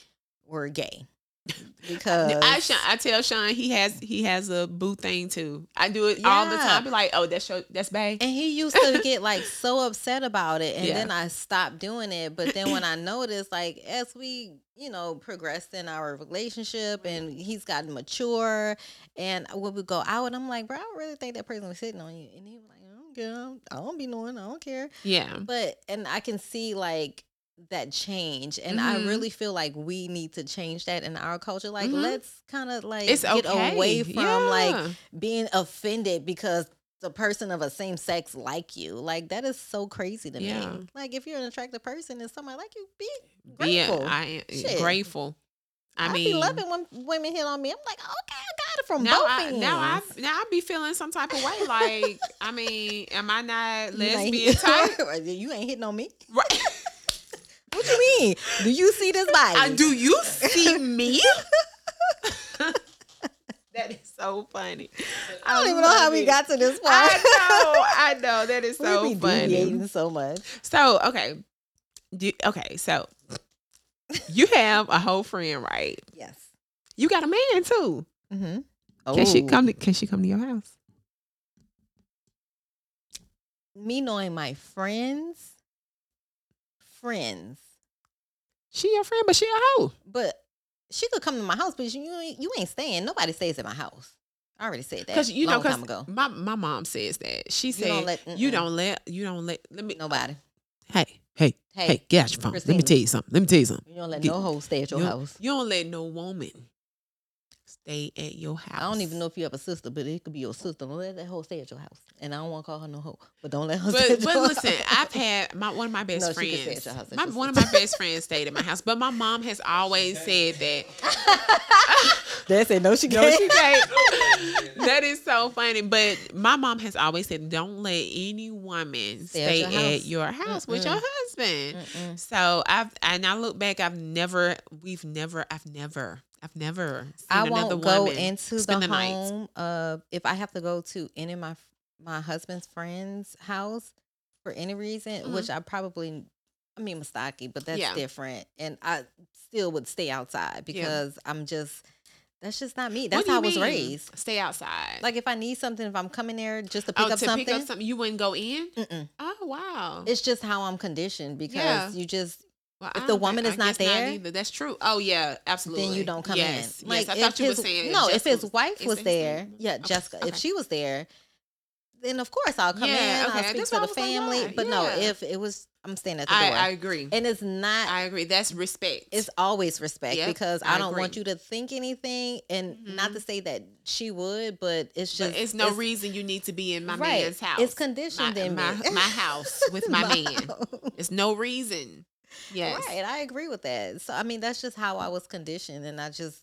were gay. because I, Sean, I tell Sean he has he has a boo thing too. I do it all the Yeah. time. Be like, oh, that's your that's Bay. And he used to get like so upset about it. And Yeah. then I stopped doing it. But then when I noticed, like, as we, you know, progressed in our relationship and he's gotten mature, and when we go out, I'm like, bro, I don't really think that person was sitting on you. And he was like, I don't care. I don't be knowing. I don't care. Yeah, But, and I can see like, that change and i Mhm. really feel like we need to change that in our culture like Mhm. let's kind of like it's get okay. away from like being offended because the person of a same sex like you. Like that is so crazy to Yeah. me. Like if you're an attractive person and somebody like you, be grateful Yeah. I am Shit. grateful. I, I, mean, be loving when women hit on me. I'm like, okay, I got it from now both I, ends. now I now I be feeling some type of way. Like, I mean, am I not lesbian type? you ain't hitting on me. Right. What do you mean? Do you see this body? Uh, do you see me? that is so funny. I don't even know how love we got to this point. I know, I know. That is so we be funny. deviating so much. So okay, Do- okay. So you have a whole friend, right? Yes. You got a man too. Mm-hmm. Can she come? To, can she come to your house? Me knowing my friends, friends, She your friend, but she a hoe. but she could come to my house, but you ain't- you ain't staying. Nobody stays at my house. I already said that Because you know, because time ago. my my mom says that she You said don't let- you don't let you don't let let me Nobody. hey hey Hey, hey, get out your phone. Let me tell you something. Let me tell you something. You don't let Get- no hoe stay at your you, house. You don't let no woman stay at your house. I don't even know if you have a sister, but it could be your sister. Don't let that hoe stay at your house. And I don't want to call her no hoe, but don't let her stay But at but your listen, house. I've had my one of my best No, she can stay friends. at your house. That's My, your one of my best friends stayed at my house, but my mom has always said that. They said no, she can't. she can't. that is so funny. But my mom has always said, "Don't let any woman Stay stay, at your at house. your house with your husband." Mm-mm. So I've and I look back, I've never, we've never, I've never, I've never seen I won't go into the, the night. home uh, if I have to go to any of my my husband's friend's house for any reason, Mhm. which I probably, I mean, Mastaki, but that's Yeah. different. And I still would stay outside because I'm just, that's just not me. That's how I was mean? raised. Stay outside. Like if I need something, if I'm coming there just to pick oh, up to something, pick up something, you wouldn't go in. mm-mm. Oh wow. it's just how I'm conditioned because Yeah. you just Well, if the woman is I not there, either. That's true. Oh yeah, absolutely. then you don't come yes, in. Yes, I thought you were his- saying no. If his was- wife was there, yeah, Okay, Jessica. If she was there, then of course I'll come Yeah, in. okay, I'll speak that's to the was like, family. yeah, but no, if it was, I'm staying at the I, door. I agree. and it's not. I agree. That's respect. it's always respect Yep, because I don't want you to think anything, and not Mhm. to say that she would, but it's just but it's no reason you need to be in my right. man's house. It's conditioned my, in my, my house with my, man. house. It's no reason. Yes. Right, I agree with that. So I mean, that's just how I was conditioned, and I just,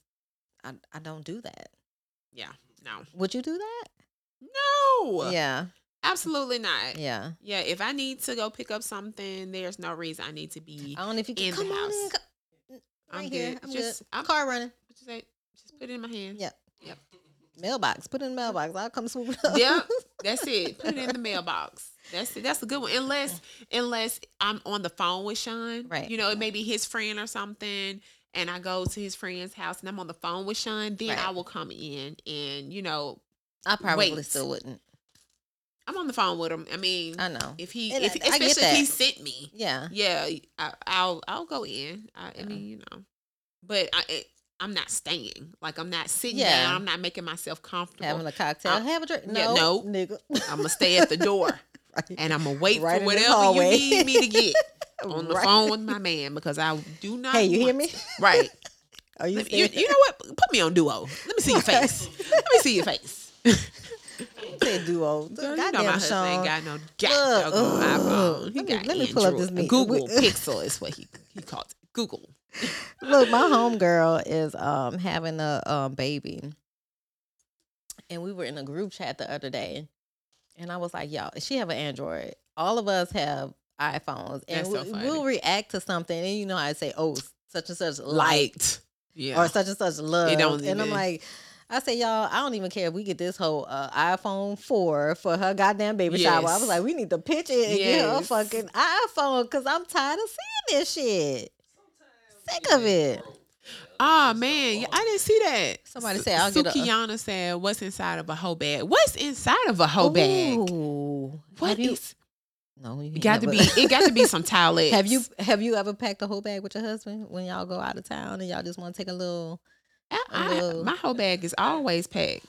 I, I don't do that. Yeah. No. Would you do that? No. Yeah, Absolutely not. yeah. Yeah, if I need to go pick up something, there's no reason I need to be. I don't know if you can in the come on in. house. co- I'm here. good. I'm Just- good. I'm- Car running. What you say? Just put it in my hand. Yep. Yep. Mailbox. Put it in the mailbox. I'll come swoop it up. Yep. That's it. Put it in the mailbox. That's. That's a good one. Unless unless I'm on the phone with Sean. Right. You know, it may be his friend or something. And I go to his friend's house and I'm on the phone with Sean, then Right. I will come in and, you know, I probably Wait. still wouldn't. I'm on the phone with him. I mean, I know. if he, if, I- I especially if he sent me, Yeah. yeah, I, I'll I'll go in. I, I mean, you know, but I it, I'm not staying. Like I'm not sitting Yeah. down. I'm not making myself comfortable. Having a cocktail. Uh, Have a drink. yeah, No. no. Nigga. I'm gonna stay at the door right. and I'm gonna wait Right for whatever you need me to get on the Right. phone with my man because I do not. Hey, you hear want- me? Right. Are you, me- you, you know what? Put me on duo. Let me see your face. Let me see your face. Say duo. Girl, you know my Goddamn, husband Sean. ain't got no goddamn iPhone. He Let me- got let me pull up Android. this meet- Google Pixel is what he he calls it. Google. Look, my homegirl is um having a um baby. And we were in a group chat the other day. And I was like, y'all, she have an Android. All of us have iPhones. And That's so we, funny. we'll react to something. And you know, I say, oh, such and such like Light. Yeah. or such and such love. don't and I'm like, I say, y'all, I don't even care if we get this whole uh, iPhone 4 for her goddamn baby shower. I was like, we need to pitch it and get her fucking iPhone because I'm tired of seeing this shit. Sick of it. Ah man, I didn't see that. Somebody said, "I'll get a- said, "What's inside of a whole bag? What's inside of a whole bag? Ooh. What you? is- No, you got to be. It got to be some towelettes. have you have you ever packed a whole bag with your husband when y'all go out of town and y'all just want to take a little? I- a I- little- my whole bag is always packed.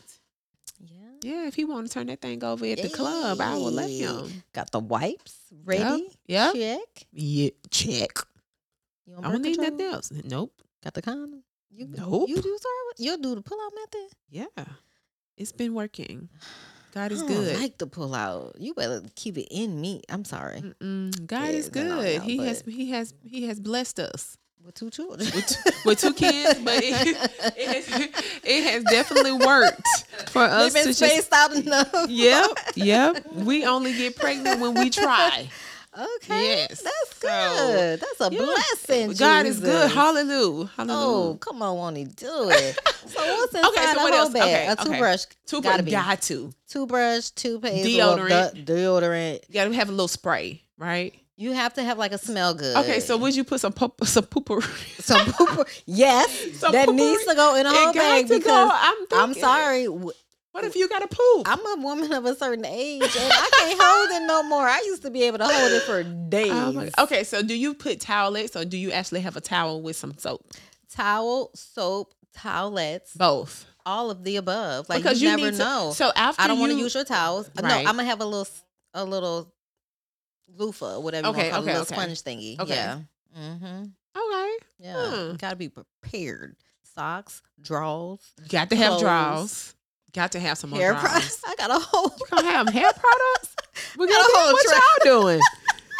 Yeah. Yeah, if he want to turn that thing over at the club, I will let Hey. him. Got the wipes ready. Yep. Check. Yeah, check. I don't need nothing else. Nope. Got the condom. You Nope. You do sorry. You'll do the pull out method. Yeah, it's been working. God is I good. like the pull out. You better keep it in me. I'm sorry. Mm-mm. God Yeah, is good. he has he has he has blessed us With two children. with two kids, but it, it, has, it has definitely worked for us to been just. spaced out enough. Yep, yep. We only get pregnant when we try. Okay. Yes. That's So, good. That's a Yeah. blessing. God is good. Jesus. Hallelujah. Oh, come on, won't he do it? So what's inside Okay, so a whole bag? Okay, a okay. toothbrush. Gotta be. got to. Toothbrush, toothpaste, Deodorant. deodorant. deodorant. You gotta have a little spray, right? You have to have like a smell good. Okay, so would you put some pop, some pooper? some pooper. Yes, Some that poopery. needs to go in a whole bag because I'm I'm sorry. What if you got to poop? I'm a woman of a certain age and I can't hold it no more. I used to be able to hold it for days. Oh my- okay, so do you put towelettes or do you actually have a towel with some soap? Towel, soap, towelettes, Both. all of the above. Like because you, you never to- know. So after I don't want to use your towels. No, I'm gonna have a little, a little loofah, whatever you Okay, want to call okay, it, a little okay. sponge thingy. Okay. Yeah. Mm-hmm. Okay, Yeah. Hmm. You gotta be prepared. Socks, drawers, You got to have Clothes. draws. Got to have some hair products. I got a whole. You gonna have hair products? We Got got a whole what tra- y'all doing?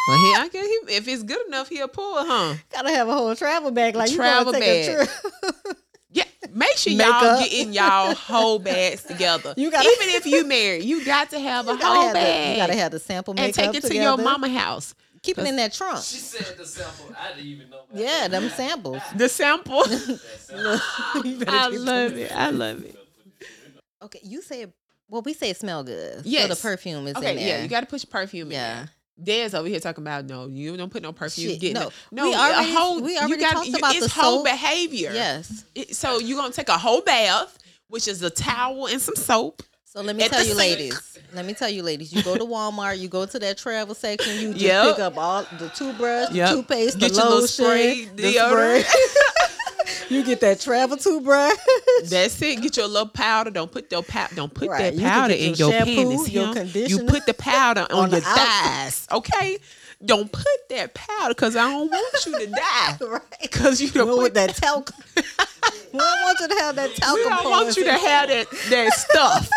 Well, he, I can, he, if it's good enough, he'll pull, huh? Gotta have a whole travel bag. Like Travel you gonna take bag. a trip. Yeah, make sure Makeup. y'all getting y'all whole bags together. You gotta- even if you married, you got to have a whole have the, bag you gotta have the sample and take it to your mama house. Keep it in that trunk. She said the sample. I didn't even know. about Yeah, them samples. The sample. You better I love it. I love it. Okay, you say well, we say it smell good. So the perfume is in Okay, there. yeah, you got to put your perfume in. Yeah. there. Dez over here talking about no, you don't put no perfume. Shit, Get no. no. We a already- whole, we you already gotta- talked you- about it's the whole soap. behavior. Yes. It- so you're gonna take a whole bath, which is a towel and some soap. So let me tell you, sink. ladies. Let me tell you, ladies. You go to Walmart. You go to that travel section. You just Yep. pick up all the toothbrush, Yep. the toothpaste, Get the your lotion, spray, the spray. you get that travel toothbrush. That's it. Get your little powder. Don't put your pow- Don't put Right. that You powder get in your shampoo, panties. your huh? You put the powder on, on your thighs. Okay. Don't put that powder because I don't want you to die. right. Because you don't put that talc. we don't want you to have that talc. We don't want you to have that that stuff.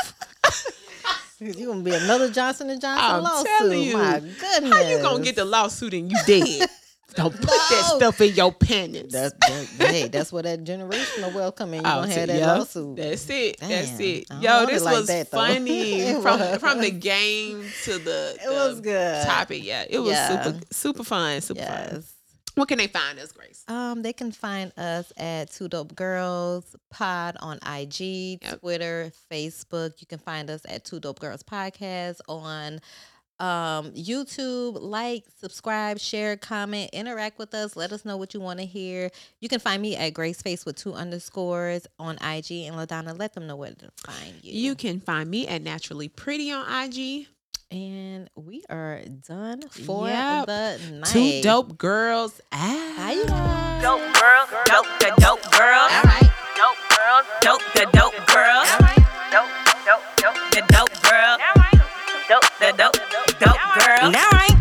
You're gonna be another Johnson and Johnson I'm lawsuit. telling you. My goodness. How you gonna get the lawsuit and you dead? Don't put that stuff in your panties. That's that, hey, that's where that generational wealth come in. You're Oh, gonna have that yeah. lawsuit. That's it. That's it. Yo, want it this like was that, funny from was. from the game to the, It was good. topic. Yeah, it was Yeah. super super fun. Super fun. yes. What can they find us, Grace? Um, they can find us at Two Dope Girls Pod on IG, Yep. Twitter, Facebook. You can find us at Two Dope Girls Podcast on um YouTube. Like, subscribe, share, comment, interact with us. Let us know what you want to hear. You can find me at Grace Face with two underscores on IG and Ladonna. Let them know where to find you. You can find me at Naturally Pretty on IG. and we are done for Yep. the night. Two dope girls. Ah. Guys. Dope girls, dope the dope girls. All right. Dope girls, dope the dope girls. Dope, dope, dope the dope girls. Dope the dope, dope girls. Now I